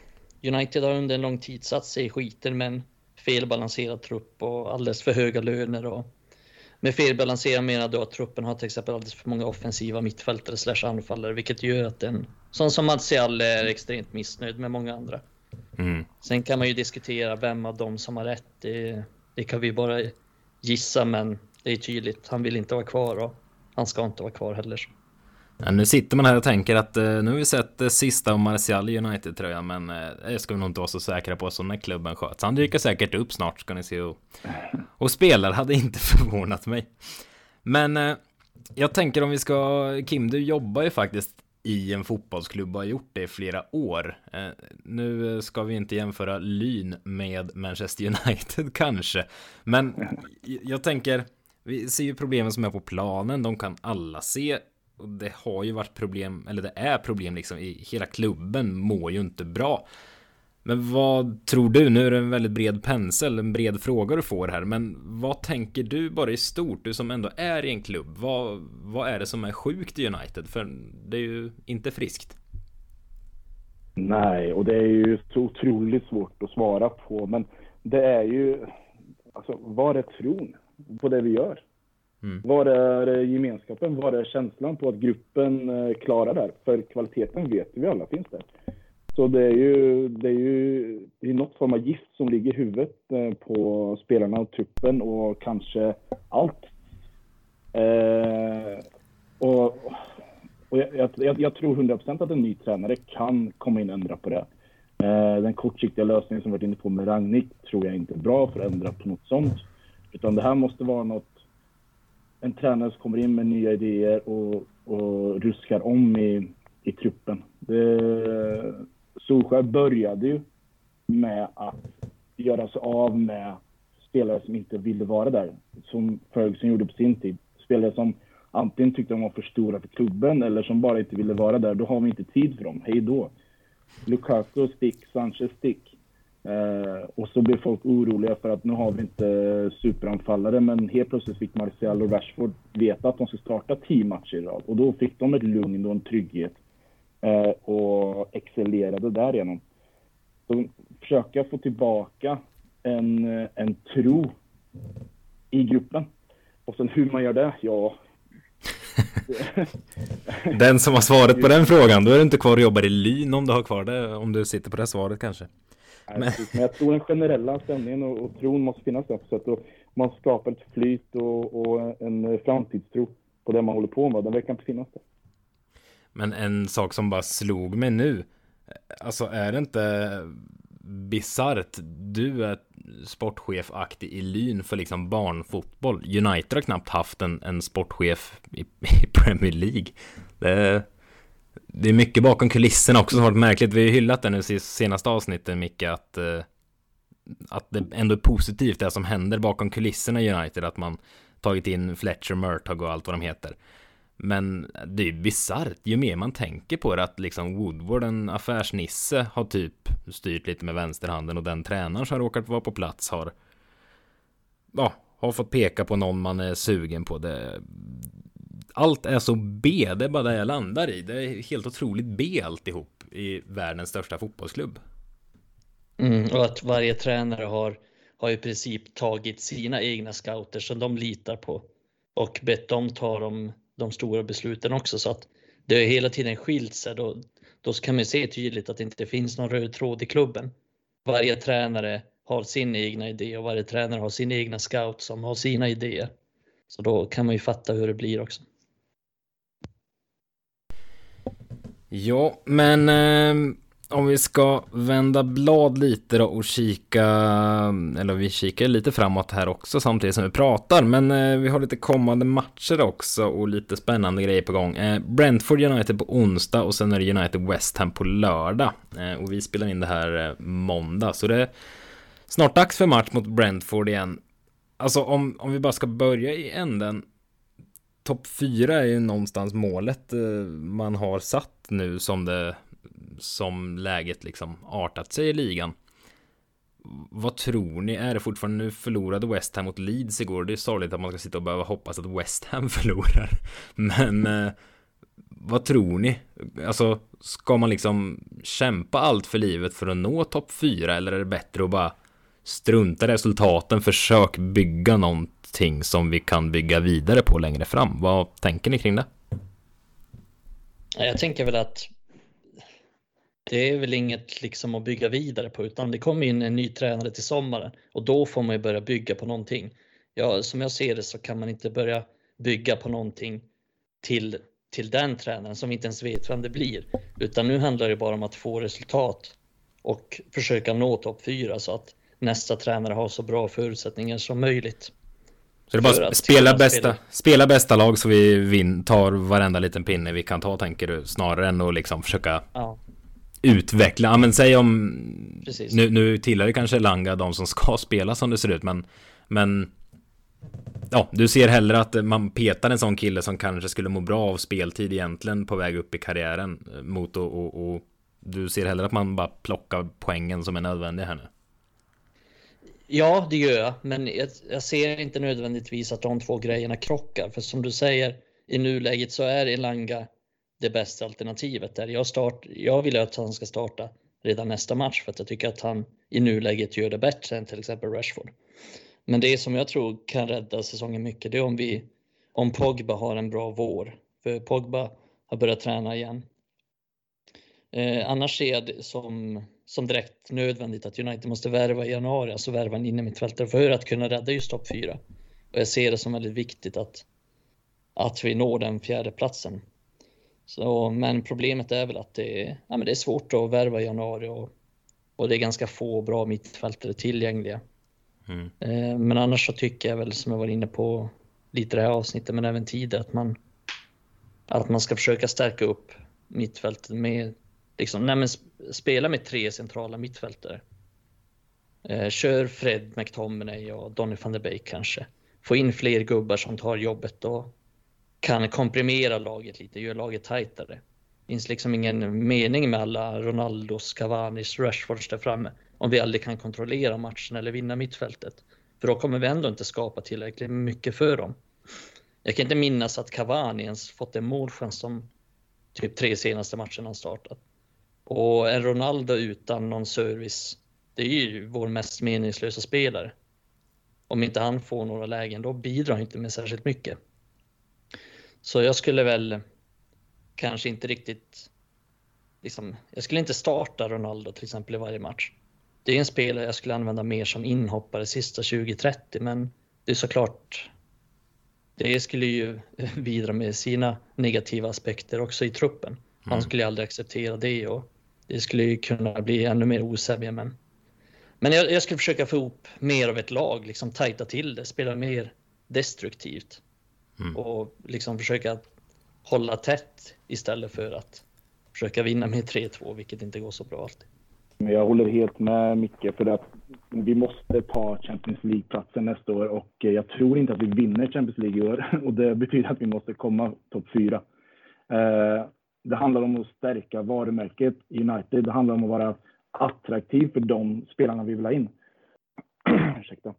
United har under en lång tid satt sig i skiten med en felbalanserad trupp och alldeles för höga löner. Och med felbalanserad menar då att truppen har till exempel alldeles för många offensiva mittfältare slash anfallare, vilket gör att en sån som Martial är extremt missnöjd med många andra. Mm. Sen kan man ju diskutera vem av dem som har rätt. Det, det kan vi bara gissa, men det är tydligt. Han vill inte vara kvar och han ska inte vara kvar heller. Ja, nu sitter man här och tänker att eh, nu har vi sett det sista om Martial i United-tröjan, men eh, det ska vi nog inte vara så säkra på som när klubben sköts. Han dyker säkert upp snart ska ni se. Och, och spelar hade inte förvånat mig. Men eh, jag tänker om vi ska, Kim, du jobbar ju faktiskt i en fotbollsklubb och har gjort det i flera år. Eh, nu ska vi inte jämföra Lyn med Manchester United kanske, men jag tänker, vi ser ju problemen som är på planen, de kan alla se. Och det har ju varit problem, eller det är problem liksom i hela klubben mår ju inte bra. Men vad tror du? Nu är det en väldigt bred pensel, en bred fråga du får här. Men vad tänker du bara i stort? Du som ändå är i en klubb. Vad, vad är det som är sjukt i United? För det är ju inte friskt. Nej, och det är ju så otroligt svårt att svara på. Men det är ju... Alltså, var är tron på det vi gör? Mm. Var är gemenskapen? Var är känslan på att gruppen eh, klarar det? För kvaliteten vet vi alla finns där. Så det är ju, det är ju det är något form av gift som ligger i huvudet eh, på spelarna och truppen och kanske allt. Eh, och och jag, jag, jag tror 100% att en ny tränare kan komma in och ändra på det. Eh, den kortsiktiga lösningen som vi varit inne på med Ragnik tror jag inte är bra för att ändra på något sånt. Utan det här måste vara något, en tränare som kommer in med nya idéer och, och ruskar om i, i truppen. Det, Solskjaer började ju med att göra sig av med spelare som inte ville vara där. Som Ferguson gjorde på sin tid. Spelare som antingen tyckte de var för stora för klubben eller som bara inte ville vara där. Då har vi inte tid för dem. Hej då. Lukaku stick, Sanchez stick. Eh, och så blev folk oroliga för att nu har vi inte superanfallare. Men helt plötsligt fick Martial och Rashford veta att de ska starta tio matcher i rad. Och då fick de ett lugn och en trygghet eh, och excellerade därigenom. Så försöka få tillbaka en, en tro i gruppen. Och sen hur man gör det, ja. den som har svaret på den frågan, då är du inte kvar och jobbar i Lyn om du har kvar det, om du sitter på det svaret kanske. Men, men jag tror den generella stämningen och, och tron måste finnas där på sätt och man skapar ett flyt och, och, en framtidstro på det man håller på med. Den verkar inte finnas där. Men en sak som bara slog mig nu. Alltså är det inte bisarrt? Du är sportchefaktig i Lyn för liksom barnfotboll. United har knappt haft en, en sportchef i, i Premier League. Det, det är mycket bakom kulisserna också som har varit märkligt. Vi har ju hyllat det nu i senaste avsnittet Micke att eh, att det ändå är positivt det som händer bakom kulisserna i United att man tagit in Fletcher, Murtag och allt vad de heter. Men det är ju bisarrt ju mer man tänker på det att liksom Woodward, en affärsnisse, har typ styrt lite med vänsterhanden och den tränaren som råkat vara på plats har ja, har fått peka på någon man är sugen på. Det, allt är så B, det är bara det jag landar i. Det är helt otroligt B alltihop i världens största fotbollsklubb. Mm, och att varje tränare har, har i princip tagit sina egna scouter som de litar på och bett dem ta de, de stora besluten också så att det har hela tiden skilt sig. Då, då kan man se tydligt att det inte finns någon röd tråd i klubben. Varje tränare har sin egna idé och varje tränare har sin egna scout som har sina idéer. Så då kan man ju fatta hur det blir också. Ja, men eh, om vi ska vända blad lite då och kika, eller vi kikar lite framåt här också samtidigt som vi pratar, men eh, vi har lite kommande matcher också och lite spännande grejer på gång. Eh, Brentford United på onsdag och sen är det United West Ham på lördag. Eh, och vi spelar in det här eh, måndag, så det är snart dags för match mot Brentford igen. Alltså om, om vi bara ska börja i änden Topp 4 är ju någonstans målet eh, man har satt nu som det som läget liksom artat sig i ligan. Vad tror ni? Är det fortfarande nu förlorade West Ham mot Leeds igår? Det är sorgligt att man ska sitta och behöva hoppas att West Ham förlorar. Men eh, vad tror ni? Alltså, ska man liksom kämpa allt för livet för att nå topp 4 eller är det bättre att bara strunta i resultaten, försök bygga någonting som vi kan bygga vidare på längre fram? Vad tänker ni kring det? Jag tänker väl att det är väl inget liksom att bygga vidare på utan det kommer in en ny tränare till sommaren och då får man ju börja bygga på någonting. Ja, som jag ser det så kan man inte börja bygga på någonting till, till den tränaren som vi inte ens vet vem det blir. Utan nu handlar det bara om att få resultat och försöka nå topp 4 så att nästa tränare har så bra förutsättningar som möjligt. Så det är bara att spela bästa, spela. spela bästa lag så vi vin, tar varenda liten pinne vi kan ta tänker du snarare än att liksom försöka ja utveckla, ja men säg om Precis. Nu, nu tillhör det kanske Langa de som ska spela som det ser ut men Men Ja, du ser hellre att man petar en sån kille som kanske skulle må bra av speltid egentligen på väg upp i karriären eh, mot och, och, och du ser hellre att man bara plockar poängen som är nödvändig här nu. Ja, det gör jag, men jag, jag, ser inte nödvändigtvis att de två grejerna krockar. För som du säger, i nuläget så är Elanga det bästa alternativet där. Jag, start, jag vill att han ska starta redan nästa match för att jag tycker att han i nuläget gör det bättre än till exempel Rashford. Men det som jag tror kan rädda säsongen mycket det är om vi om Pogba har en bra vår. För Pogba har börjat träna igen. Eh, annars ser jag det som, som direkt nödvändigt att United måste värva i januari, alltså värva en innermittfältare för att kunna rädda just topp 4. Och jag ser det som väldigt viktigt att, att vi når den fjärde platsen. Så, men problemet är väl att det, ja, men det är svårt att värva i januari och, och det är ganska få bra mittfältare tillgängliga. Mm. Eh, men annars så tycker jag väl som jag var inne på lite det här avsnittet men även tidigare att man, att man ska försöka stärka upp mittfältet med liksom, nej men spela med tre centrala mittfältare. Eh, kör Fred McTominay och Donny van der Beek kanske. Få in fler gubbar som tar jobbet och kan komprimera laget lite, göra laget tajtare. Det finns liksom ingen mening med alla Ronaldos, Cavanis, Rashfords där framme om vi aldrig kan kontrollera matchen eller vinna mittfältet. För då kommer vi ändå inte skapa tillräckligt mycket för dem. Jag kan inte minnas att Cavani ens fått en målchans som, typ tre senaste matcherna han startat. Och en Ronaldo utan någon service, det är ju vår mest meningslösa spelare. Om inte han får några lägen, då bidrar han inte med särskilt mycket. Så jag skulle väl kanske inte riktigt, liksom, jag skulle inte starta Ronaldo till exempel i varje match. Det är en spelare jag skulle använda mer som inhoppare sista 20-30, men det är såklart det skulle ju bidra med sina negativa aspekter också i truppen. Han mm. skulle aldrig acceptera det och det skulle ju kunna bli ännu mer osämja. Men, men jag, jag skulle försöka få ihop mer av ett lag, liksom tajta till det, spela mer destruktivt mm. och liksom försöka hålla tätt istället för att försöka vinna med 3-2, vilket inte går så bra alltid. Jag håller helt med Micke för att vi måste ta Champions League-platsen nästa år och jag tror inte att vi vinner Champions League i år och det betyder att vi måste komma topp fyra. Det handlar om att stärka varumärket United. Det handlar om att vara attraktiv för de spelarna vi vill ha in. Ursäkta.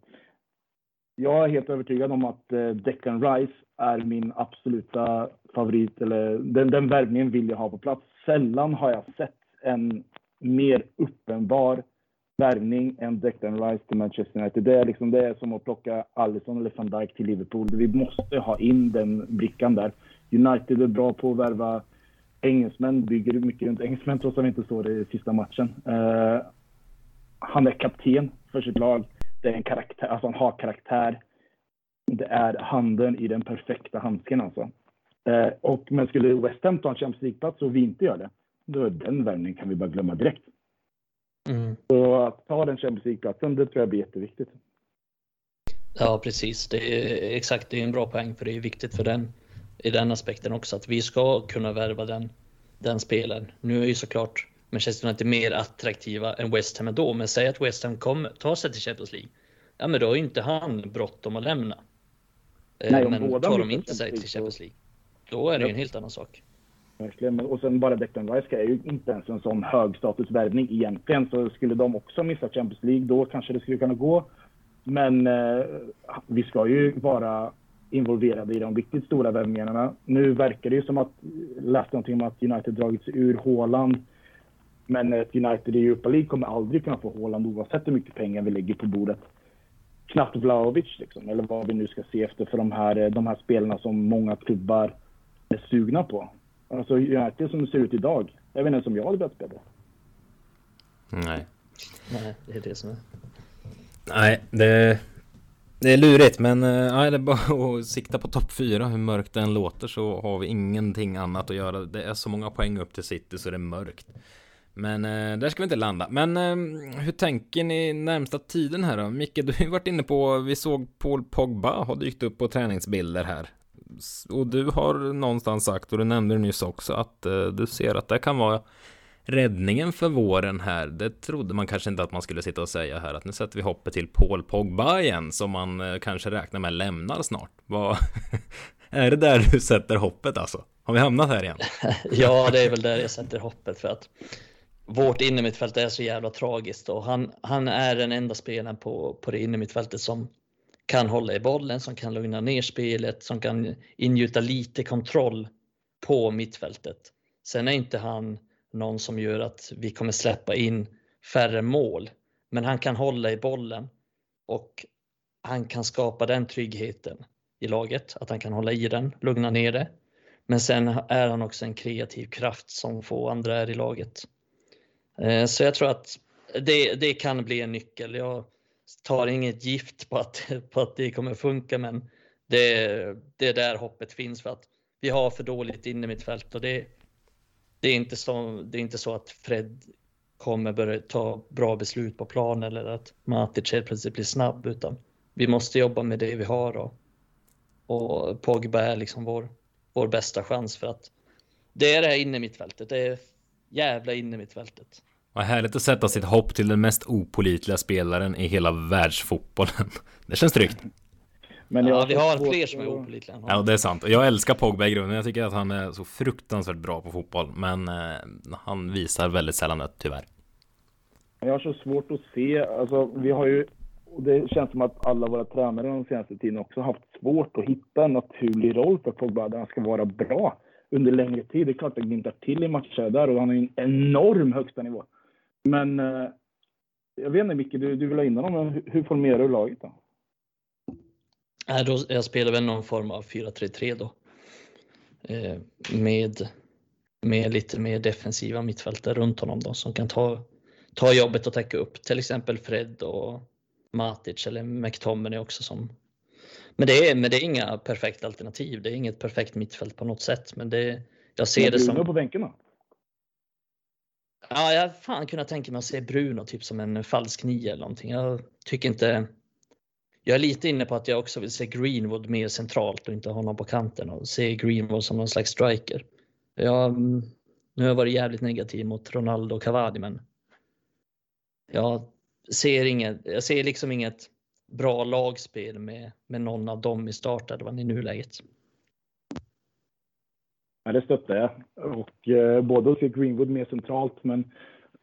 Jag är helt övertygad om att eh, Declan Rice är min absoluta favorit. Eller den, den värvningen vill jag ha på plats. Sällan har jag sett en mer uppenbar värvning än Declan Rice till Manchester United. Det är, liksom, det är som att plocka Alisson eller van Dijk till Liverpool. Vi måste ha in den brickan där. United är bra på att värva engelsmän, bygger mycket runt engelsmän trots att han inte står i sista matchen. Uh, han är kapten för sitt lag. Det är en karaktär, alltså han har karaktär. Det är handen i den perfekta handsken alltså. Uh, och, men skulle West Ham ta en Champions League-plats och vi inte gör det, då är den värvningen kan vi bara glömma direkt. Mm. Så att ta den Champions League-platsen, det tror jag blir jätteviktigt. Ja, precis. Det är exakt, det är en bra poäng för det är viktigt för den i den aspekten också att vi ska kunna värva den, den spelaren. Nu är ju såklart Manchester United mer attraktiva än West Ham då, men säg att West Ham kommer, tar sig till Champions League. Ja, men då är inte han bråttom att lämna. Eh, Nej, men tar de inte sig till Champions League, då är det ja. en helt annan sak. Verkligen. Och sen bara Declan Rice är ju inte ens en sån högstatusvärvning egentligen. Så skulle de också missa Champions League, då kanske det skulle kunna gå. Men eh, vi ska ju vara involverade i de riktigt stora värvningarna. Nu verkar det ju som att, läste någonting om att United dragit sig ur Håland. Men ett United i Europa League kommer aldrig kunna få Håland oavsett hur mycket pengar vi lägger på bordet. Knappt Vlahovic liksom, eller vad vi nu ska se efter för de här, de här spelarna som många klubbar är sugna på. Alltså United som det ser ut idag, jag vet inte ens om jag hade börjat spela. Nej. Nej, det är det som är. Nej, det, det är lurigt men äh, det är bara att sikta på topp 4 Hur mörkt det än låter så har vi ingenting annat att göra. Det är så många poäng upp till City så det är mörkt. Men äh, där ska vi inte landa. Men äh, hur tänker ni närmsta tiden här då? Micke, du har ju varit inne på Vi såg Paul Pogba ha dykt upp på träningsbilder här. Och du har någonstans sagt och du nämnde det nyss också att eh, du ser att det kan vara räddningen för våren här, det trodde man kanske inte att man skulle sitta och säga här att nu sätter vi hoppet till Paul Pogba igen som man eh, kanske räknar med lämnar snart. Vad är det där du sätter hoppet alltså? Har vi hamnat här igen? ja, det är väl där jag sätter hoppet för att vårt innermittfält är så jävla tragiskt och han, han är den enda spelaren på, på det innermittfältet som kan hålla i bollen, som kan lugna ner spelet, som kan ingjuta lite kontroll på mittfältet. Sen är inte han någon som gör att vi kommer släppa in färre mål. Men han kan hålla i bollen och han kan skapa den tryggheten i laget, att han kan hålla i den, lugna ner det. Men sen är han också en kreativ kraft som få andra är i laget. Eh, så jag tror att det, det kan bli en nyckel. Jag tar inget gift på att, på att det kommer funka, men det, det är där hoppet finns för att vi har för dåligt innermittfält. och det, det är inte så, det är inte så att Fred kommer börja ta bra beslut på plan eller att Matic helt plötsligt blir snabb, utan vi måste jobba med det vi har och, och Pogba är liksom vår, vår bästa chans för att det är det här inne mittfältet. Det är jävla inne mittfältet. Vad härligt att sätta sitt hopp till den mest opolitliga spelaren i hela världsfotbollen. Det känns tryggt. Men ja, vi har fler som är opålitliga. Ja, det är sant. Jag älskar Pogba i grunden. Jag tycker att han är så fruktansvärt bra på fotboll. Men eh, han visar väldigt sällan det, tyvärr. Jag har så svårt att se. Alltså, vi har ju... Det känns som att alla våra tränare de senaste tiden också haft svårt att hitta en naturlig roll för Pogba där han ska vara bra. under längre tid. Det är klart det glimtar till i matcher där och han har en enorm högsta nivå. Men eh, jag vet inte Micke, du, du vill ha in honom. Hur, hur formerar du laget då? Nej, då, jag spelar väl någon form av 4-3-3 då. Eh, med, med lite mer defensiva mittfältare runt honom då som kan ta, ta jobbet och täcka upp. Till exempel Fred och Matic eller McTominay också som men det, är, men det är inga perfekta alternativ. Det är inget perfekt mittfält på något sätt. Men det, jag ser det som... på bänken då? Ja, jag fan kunnat tänka mig att se Bruno typ som en falsk nia eller någonting. Jag tycker inte... Jag är lite inne på att jag också vill se Greenwood mer centralt och inte ha honom på kanten och se Greenwood som någon slags striker. Jag, nu har jag varit jävligt negativ mot Ronaldo och Cavani men jag ser inget, jag ser liksom inget bra lagspel med, med någon av dem i startelvan i nuläget. Ja, det stöttar jag. Och eh, både att se Greenwood mer centralt, men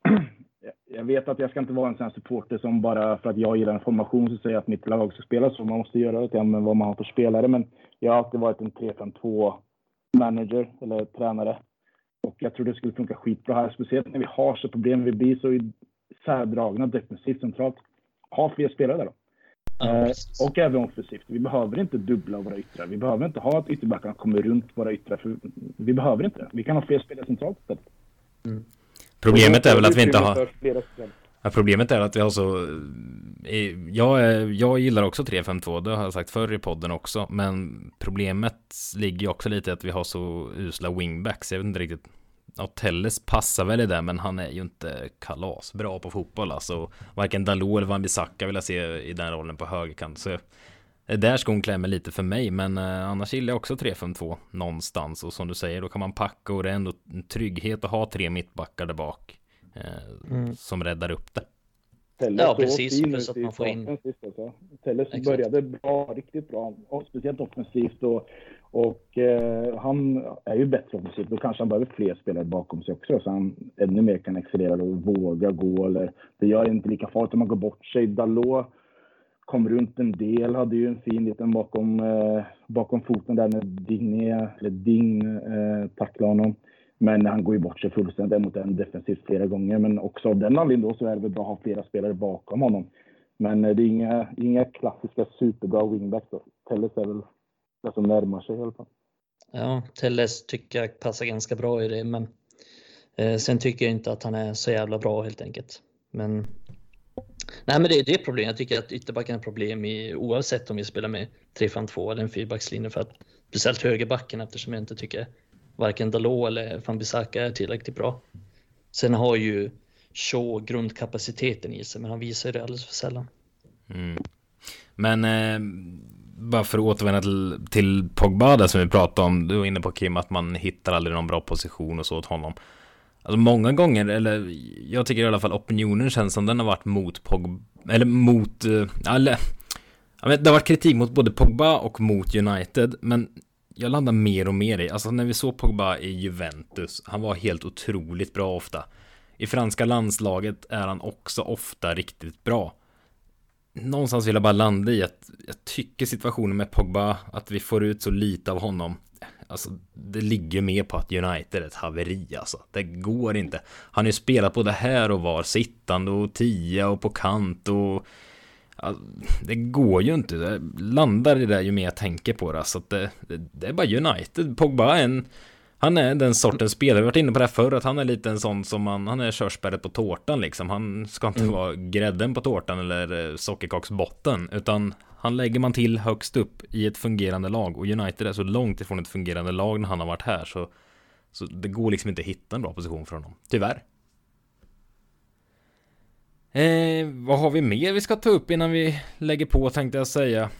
jag vet att jag ska inte vara en sån här supporter som bara för att jag gillar en formation så säger att mitt lag ska spela så. Man måste göra det med vad man har för spelare. Men jag har alltid varit en 3-5-2 manager eller tränare. Och jag tror det skulle funka skitbra här, speciellt när vi har så problem. Vi blir så särdragna defensivt centralt. Ha fler spelare där då. Ja, eh, och även offensivt. Vi behöver inte dubbla våra yttrar. Vi behöver inte ha att ytterbackarna kommer runt våra yttrar. För vi behöver inte det. Vi kan ha fler spelare centralt istället. Mm. Problemet är väl att vi inte har... Ja, problemet är att vi har så... Eh, jag, jag gillar också 3-5-2, det har jag sagt förr i podden också. Men problemet ligger ju också lite i att vi har så usla wingbacks. Jag vet inte riktigt Ja, Telles passar väl i det, men han är ju inte kalas bra på fotboll alltså. Varken Dalot eller Van Bissaka vill jag se i den rollen på högerkant. Så där skon klämmer lite för mig, men eh, annars gillar jag också 3-5-2 någonstans. Och som du säger, då kan man packa och det är ändå en trygghet att ha tre mittbackar där bak. Eh, mm. Som räddar upp det. Telles ja, precis. Plus att man får in... Telles började bra, riktigt bra. Och speciellt offensivt. Och och eh, han är ju bättre offensivt. Då kanske han behöver fler spelare bakom sig också så han ännu mer kan excellera och våga gå. Eller, det gör inte lika farligt om man går bort sig. Dalot kom runt en del, hade ju en fin liten bakom, eh, bakom foten där när Digne, eller Ding eh, tacklade honom. Men han går ju bort sig fullständigt mot den defensivt flera gånger. Men också av den anledningen då så är det väl bra att ha flera spelare bakom honom. Men eh, det är inga, inga klassiska superbra wingbacks. Telles är väl det som närmar sig i alla fall. Ja, Telles tycker jag passar ganska bra i det, men eh, sen tycker jag inte att han är så jävla bra helt enkelt. Men nej, men det är det problem. Jag tycker att ytterbacken är problem i oavsett om vi spelar med 3-5-2 eller en fyrbackslinje för att speciellt högerbacken eftersom jag inte tycker varken Dalot eller Van Bissaka är tillräckligt bra. Sen har ju Shaw grundkapaciteten i sig, men han visar det alldeles för sällan. Mm. Men eh, bara för att återvända till, till Pogba där som vi pratade om. Du var inne på Kim att man hittar aldrig någon bra position och så åt honom. Alltså många gånger, eller jag tycker i alla fall opinionen känns som den har varit mot Pogba, eller mot, eh, eller, det har varit kritik mot både Pogba och mot United, men jag landar mer och mer i, alltså när vi såg Pogba i Juventus, han var helt otroligt bra ofta. I franska landslaget är han också ofta riktigt bra någonstans vill jag bara landa i att jag tycker situationen med Pogba, att vi får ut så lite av honom. Alltså, det ligger mer på att United är ett haveri alltså. Det går inte. Han har ju spelat både här och var, sittande och tia och på kant och... Alltså, det går ju inte. Det landar i det ju mer jag tänker på det. Alltså det, det, det är bara United. Pogba är en han är den sortens spelare, vi har varit inne på det här förr, att han är lite en sån som man, han är körsbäret på tårtan liksom. Han ska inte mm. vara grädden på tårtan eller eh, sockerkaksbotten, utan han lägger man till högst upp i ett fungerande lag. Och United är så långt ifrån ett fungerande lag när han har varit här, så, så det går liksom inte att hitta en bra position för honom. Tyvärr. Eh, vad har vi mer vi ska ta upp innan vi lägger på tänkte jag säga.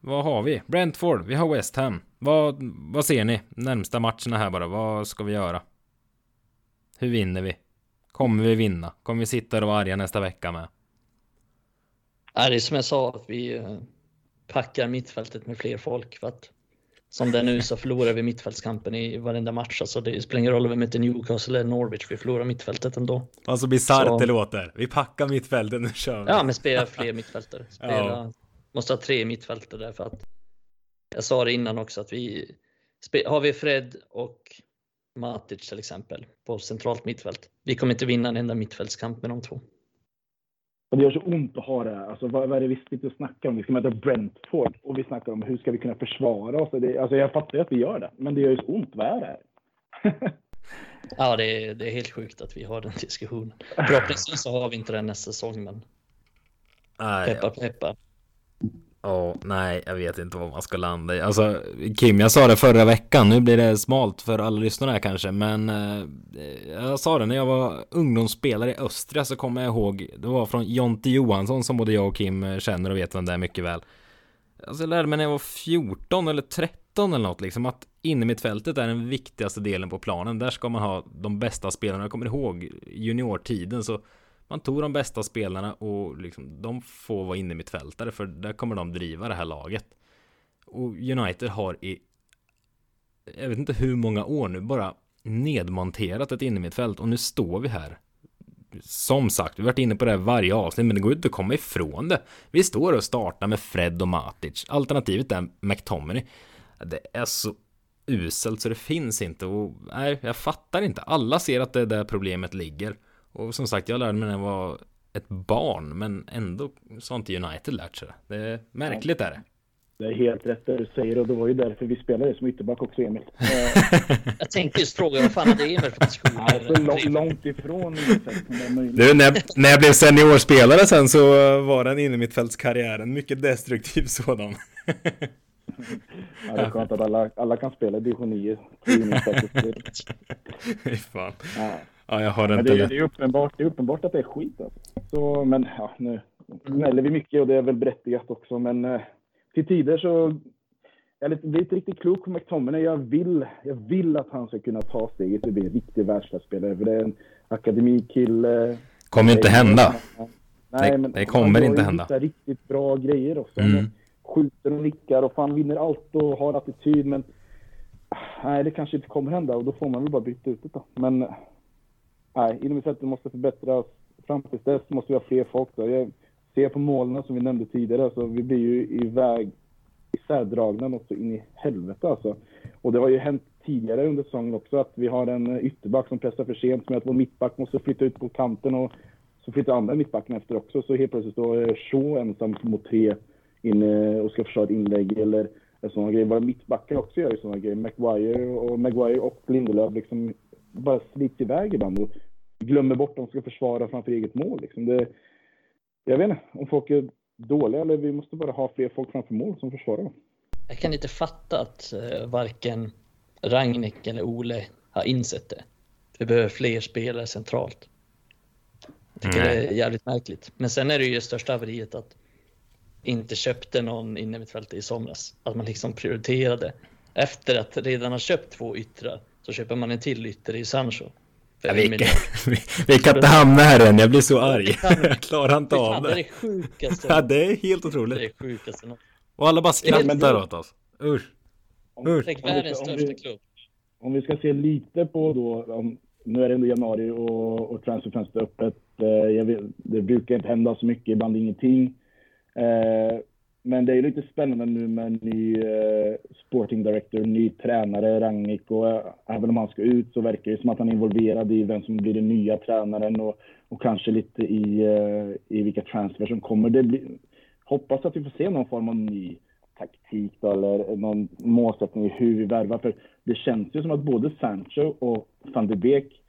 Vad har vi? Brentford, vi har West Ham. Vad, vad ser ni? Närmsta matcherna här bara. Vad ska vi göra? Hur vinner vi? Kommer vi vinna? Kommer vi sitta och vara arga nästa vecka med? Ja, det är som jag sa, att vi eh, packar mittfältet med fler folk. För att som det är nu så förlorar vi mittfältskampen i varenda match. Alltså det spelar ingen roll om vi möter Newcastle eller Norwich, vi förlorar mittfältet ändå. Alltså bisarrt så... det låter. Vi packar mittfältet, nu kör vi. Ja, men spela fler mittfältare. Spela... Ja. Måste ha tre mittfältare där för att jag sa det innan också att vi har vi Fred och Matic till exempel på centralt mittfält. Vi kommer inte vinna en enda mittfältskamp med de två. Och det gör så ont att ha det här. Alltså, vad, vad är det vi sitter och snackar om? Vi ska möta Brentford och vi snackar om hur ska vi kunna försvara oss. Det, alltså, jag fattar ju att vi gör det, men det gör ju så ont. Vad är det här? ja, det är, det är helt sjukt att vi har den diskussionen. Förhoppningsvis så har vi inte den nästa säsong, men Nej, peppar peppar. Ja, nej, jag vet inte vad man ska landa i. Alltså, Kim, jag sa det förra veckan. Nu blir det smalt för alla lyssnare här kanske, men eh, jag sa det när jag var ungdomsspelare i Östra så kommer jag ihåg. Det var från Jonte Johansson som både jag och Kim eh, känner och vet vem det är mycket väl. Alltså, jag lärde mig när jag var 14 eller 13 eller något liksom att innermittfältet är den viktigaste delen på planen. Där ska man ha de bästa spelarna. Jag kommer ihåg juniortiden så man tog de bästa spelarna och liksom, de får vara inne mittfältare för där kommer de driva det här laget. Och United har i jag vet inte hur många år nu bara nedmonterat ett innermittfält och nu står vi här. Som sagt, vi har varit inne på det här varje avsnitt, men det går ju inte att komma ifrån det. Vi står och startar med Fred och Matic. Alternativet är McTominay. Det är så uselt så det finns inte och nej, jag fattar inte. Alla ser att det är där problemet ligger. Och som sagt, jag lärde mig när jag var ett barn, men ändå så har inte United lärt sig det. Det är märkligt är det. Det är helt rätt det du säger och det var ju därför vi spelade som ytterback också Emil. jag tänkte just fråga vad fan hade Emil för position? Alltså långt, långt ifrån Du, när, när jag blev seniorspelare sen så var den innermittfältskarriären mycket destruktiv sådan. ja, det är skönt att alla, alla kan spela division 9. Fy fan. Ja. Ja, jag har inte det, det, är uppenbart, det är uppenbart att det är skit alltså. Så, men ja, nu gnäller vi mycket och det är väl berättigat också. Men eh, till tider så jag blir inte riktigt klok på McTominay. Jag vill, jag vill att han ska kunna ta steget och bli en riktig världsklasspelare. För det är en akademikille. Kommer inte hända. Nej, det, men det kommer inte hända. Han riktigt bra grejer också. Mm. Skjuter och nickar och fan vinner allt och har attityd. Men nej, det kanske inte kommer hända och då får man väl bara byta ut det då. Men nej, innermittfältet måste förbättras. Fram till dess måste vi ha fler folk. Då. Jag ser på målen som vi nämnde tidigare, alltså, vi blir ju iväg isärdragna något så in i helvete alltså. Och det har ju hänt tidigare under säsongen också att vi har en eh, ytterback som pressar för sent som gör att vår mittback måste flytta ut på kanten och så flyttar andra mittbacken efter också. Så helt plötsligt står eh, Shaw ensam mot tre inne eh, och ska försvara ett inlägg eller sådana grejer. Våra mittbackar också gör ju sådana grejer. Maguire och, Maguire och Lindelöf liksom bara slits iväg ibland och glömmer bort att de ska försvara framför eget mål. Liksom. Det, jag vet inte om folk är dåliga eller vi måste bara ha fler folk framför mål som försvarar. Jag kan inte fatta att uh, varken Ragnik eller Ole har insett det. Vi behöver fler spelare centralt. Jag tycker mm. det är jävligt märkligt. Men sen är det ju största haveriet att inte köpte någon innermittfältare i somras. Att man liksom prioriterade efter att redan ha köpt två yttrar så köper man en till ytter i Sancho. Ja, vi, vi, vi, kan inte hamna här än, jag blir så arg. Jag klarar inte av det. Det är det sjukaste. Ja, det är helt otroligt. Det är sjukaste. Och alla bara skrattar åt oss. Usch. Usch. Tänk världens största klubb. Om vi ska se lite på då, om, nu är det ändå januari och, och transferfönstret är öppet. Eh, vet, det brukar inte hända så mycket, ibland ingenting. Eh, men det är lite spännande nu med ny eh, sporting director, ny tränare, Rangnick. Och eh, även om han ska ut så verkar det som att han är involverad i vem som blir den nya tränaren och, och kanske lite i, eh, i vilka transfer som kommer. Det blir, hoppas att vi får se någon form av ny taktik då, eller någon målsättning i hur vi värvar. För det känns ju som att både Sancho och van de Beek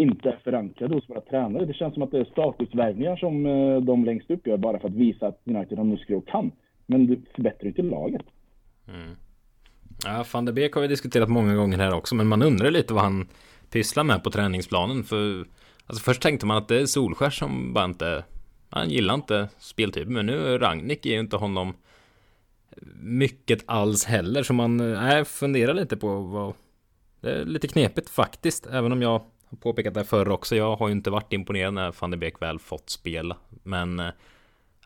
inte är förankrade hos våra tränare. Det känns som att det är statusvärvningar som eh, de längst upp gör bara för att visa att United har muskler och kan. Men du förbättrar inte laget. Mm. Ja, van de Beek har vi diskuterat många gånger här också, men man undrar lite vad han pysslar med på träningsplanen. För alltså först tänkte man att det är Solskär som bara inte... Han gillar inte speltypen, men nu Ragnik ger ju inte honom mycket alls heller, så man äh, funderar lite på vad... Det är lite knepigt faktiskt, även om jag har påpekat det förr också. Jag har ju inte varit imponerad när van de Beek väl fått spela, men eh,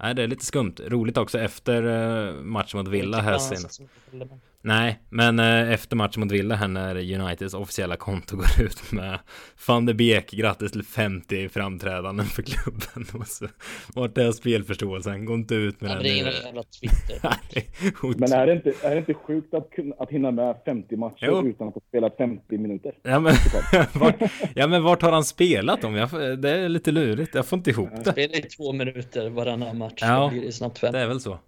Nej, det är lite skumt. Roligt också efter eh, matchen mot Villa här senast. Nej, men eh, efter matchen mot Villa här när Uniteds officiella konto går ut med van de Beek, grattis till 50 framträdanden för klubben. Och så, vart är spelförståelsen? Gå inte ut med Ja, den men det är ingen jävla Twitter. Men är det inte, är det inte sjukt att, kunna- att hinna med 50 matcher Jo. utan att ha spelat 50 minuter? Ja men, vart, ja men vart har han spelat dem? Jag, det är lite lurigt, jag får inte ihop det. Spela i två minuter varannan match, Ja. då blir det snabbt fem. Det är väl så.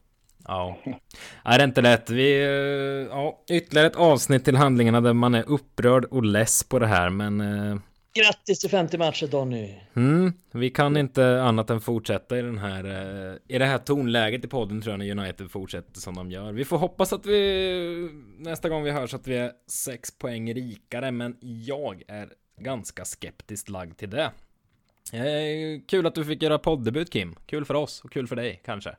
Ja. Nej, det är inte lätt. Vi, eh, ja, ytterligare ett avsnitt till handlingarna där man är upprörd och less på det här, men eh, Grattis till 50 matcher Donny! mm, vi kan inte annat än fortsätta i den här, eh, i det här tonläget i podden tror jag när United fortsätter som de gör. Vi får hoppas att vi nästa gång vi hörs att vi är sex poäng rikare, men jag är ganska skeptiskt lagd till det. Kul att du fick göra poddebut Kim. Kul för oss och kul för dig kanske.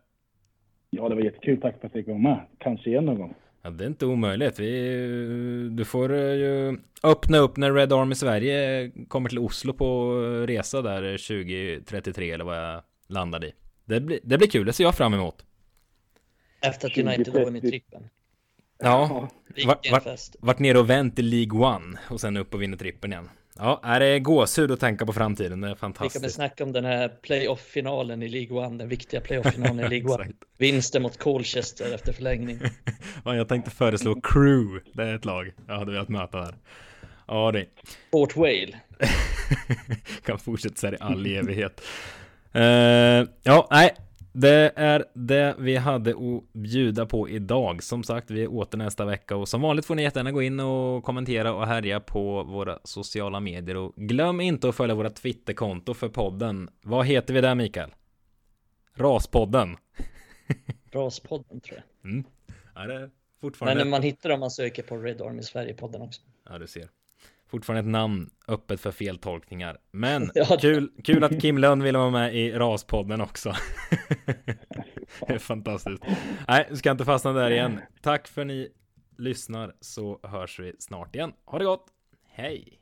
Ja, det var jättekul. Tack för att jag fick vara med. Kanske igen någon gång. Ja, det är inte omöjligt. Vi, du får eh, ju öppna upp när Red Army Sverige kommer till Oslo på resa där 2033 eller vad jag landade i. Det blir, det blir kul, det ser jag fram emot. Efter att 20, United har 30. vunnit trippen. Ja, Vart- Vilken vart- fest. varit nere och vänt i League One och sen upp och vinner trippen igen. Ja, är det gåshud att tänka på framtiden. Det är Vi kan väl fantastiskt. snacka om den här playoff-finalen i League One, den viktiga playoff-finalen i League One. Vinsten mot Colchester efter förlängning. Ja, jag tänkte föreslå Crew. Det är ett lag jag hade velat möta där. Ja, det. Fort Whale. kan fortsätta så här i all evighet. Eh, ja, nej. Det är det vi hade att bjuda på idag. Som sagt, vi är åter nästa vecka och som vanligt får ni jättegärna gå in och kommentera och härja på våra sociala medier och glöm inte att följa våra Twitterkonto för podden. Vad heter vi där Mikael? Raspodden. Raspodden tror jag. Mm. Ja, det är fortfarande... Men man hittar om man söker på Red Army Sverige-podden också. Ja, du ser. Fortfarande ett namn öppet för feltolkningar. Men Ja. kul, kul att Kim Lönn ville vara med i Raspodden också. det är fantastiskt. Nej, ska inte fastna där igen. Tack för ni lyssnar så hörs vi snart igen. Ha det gott. Hej!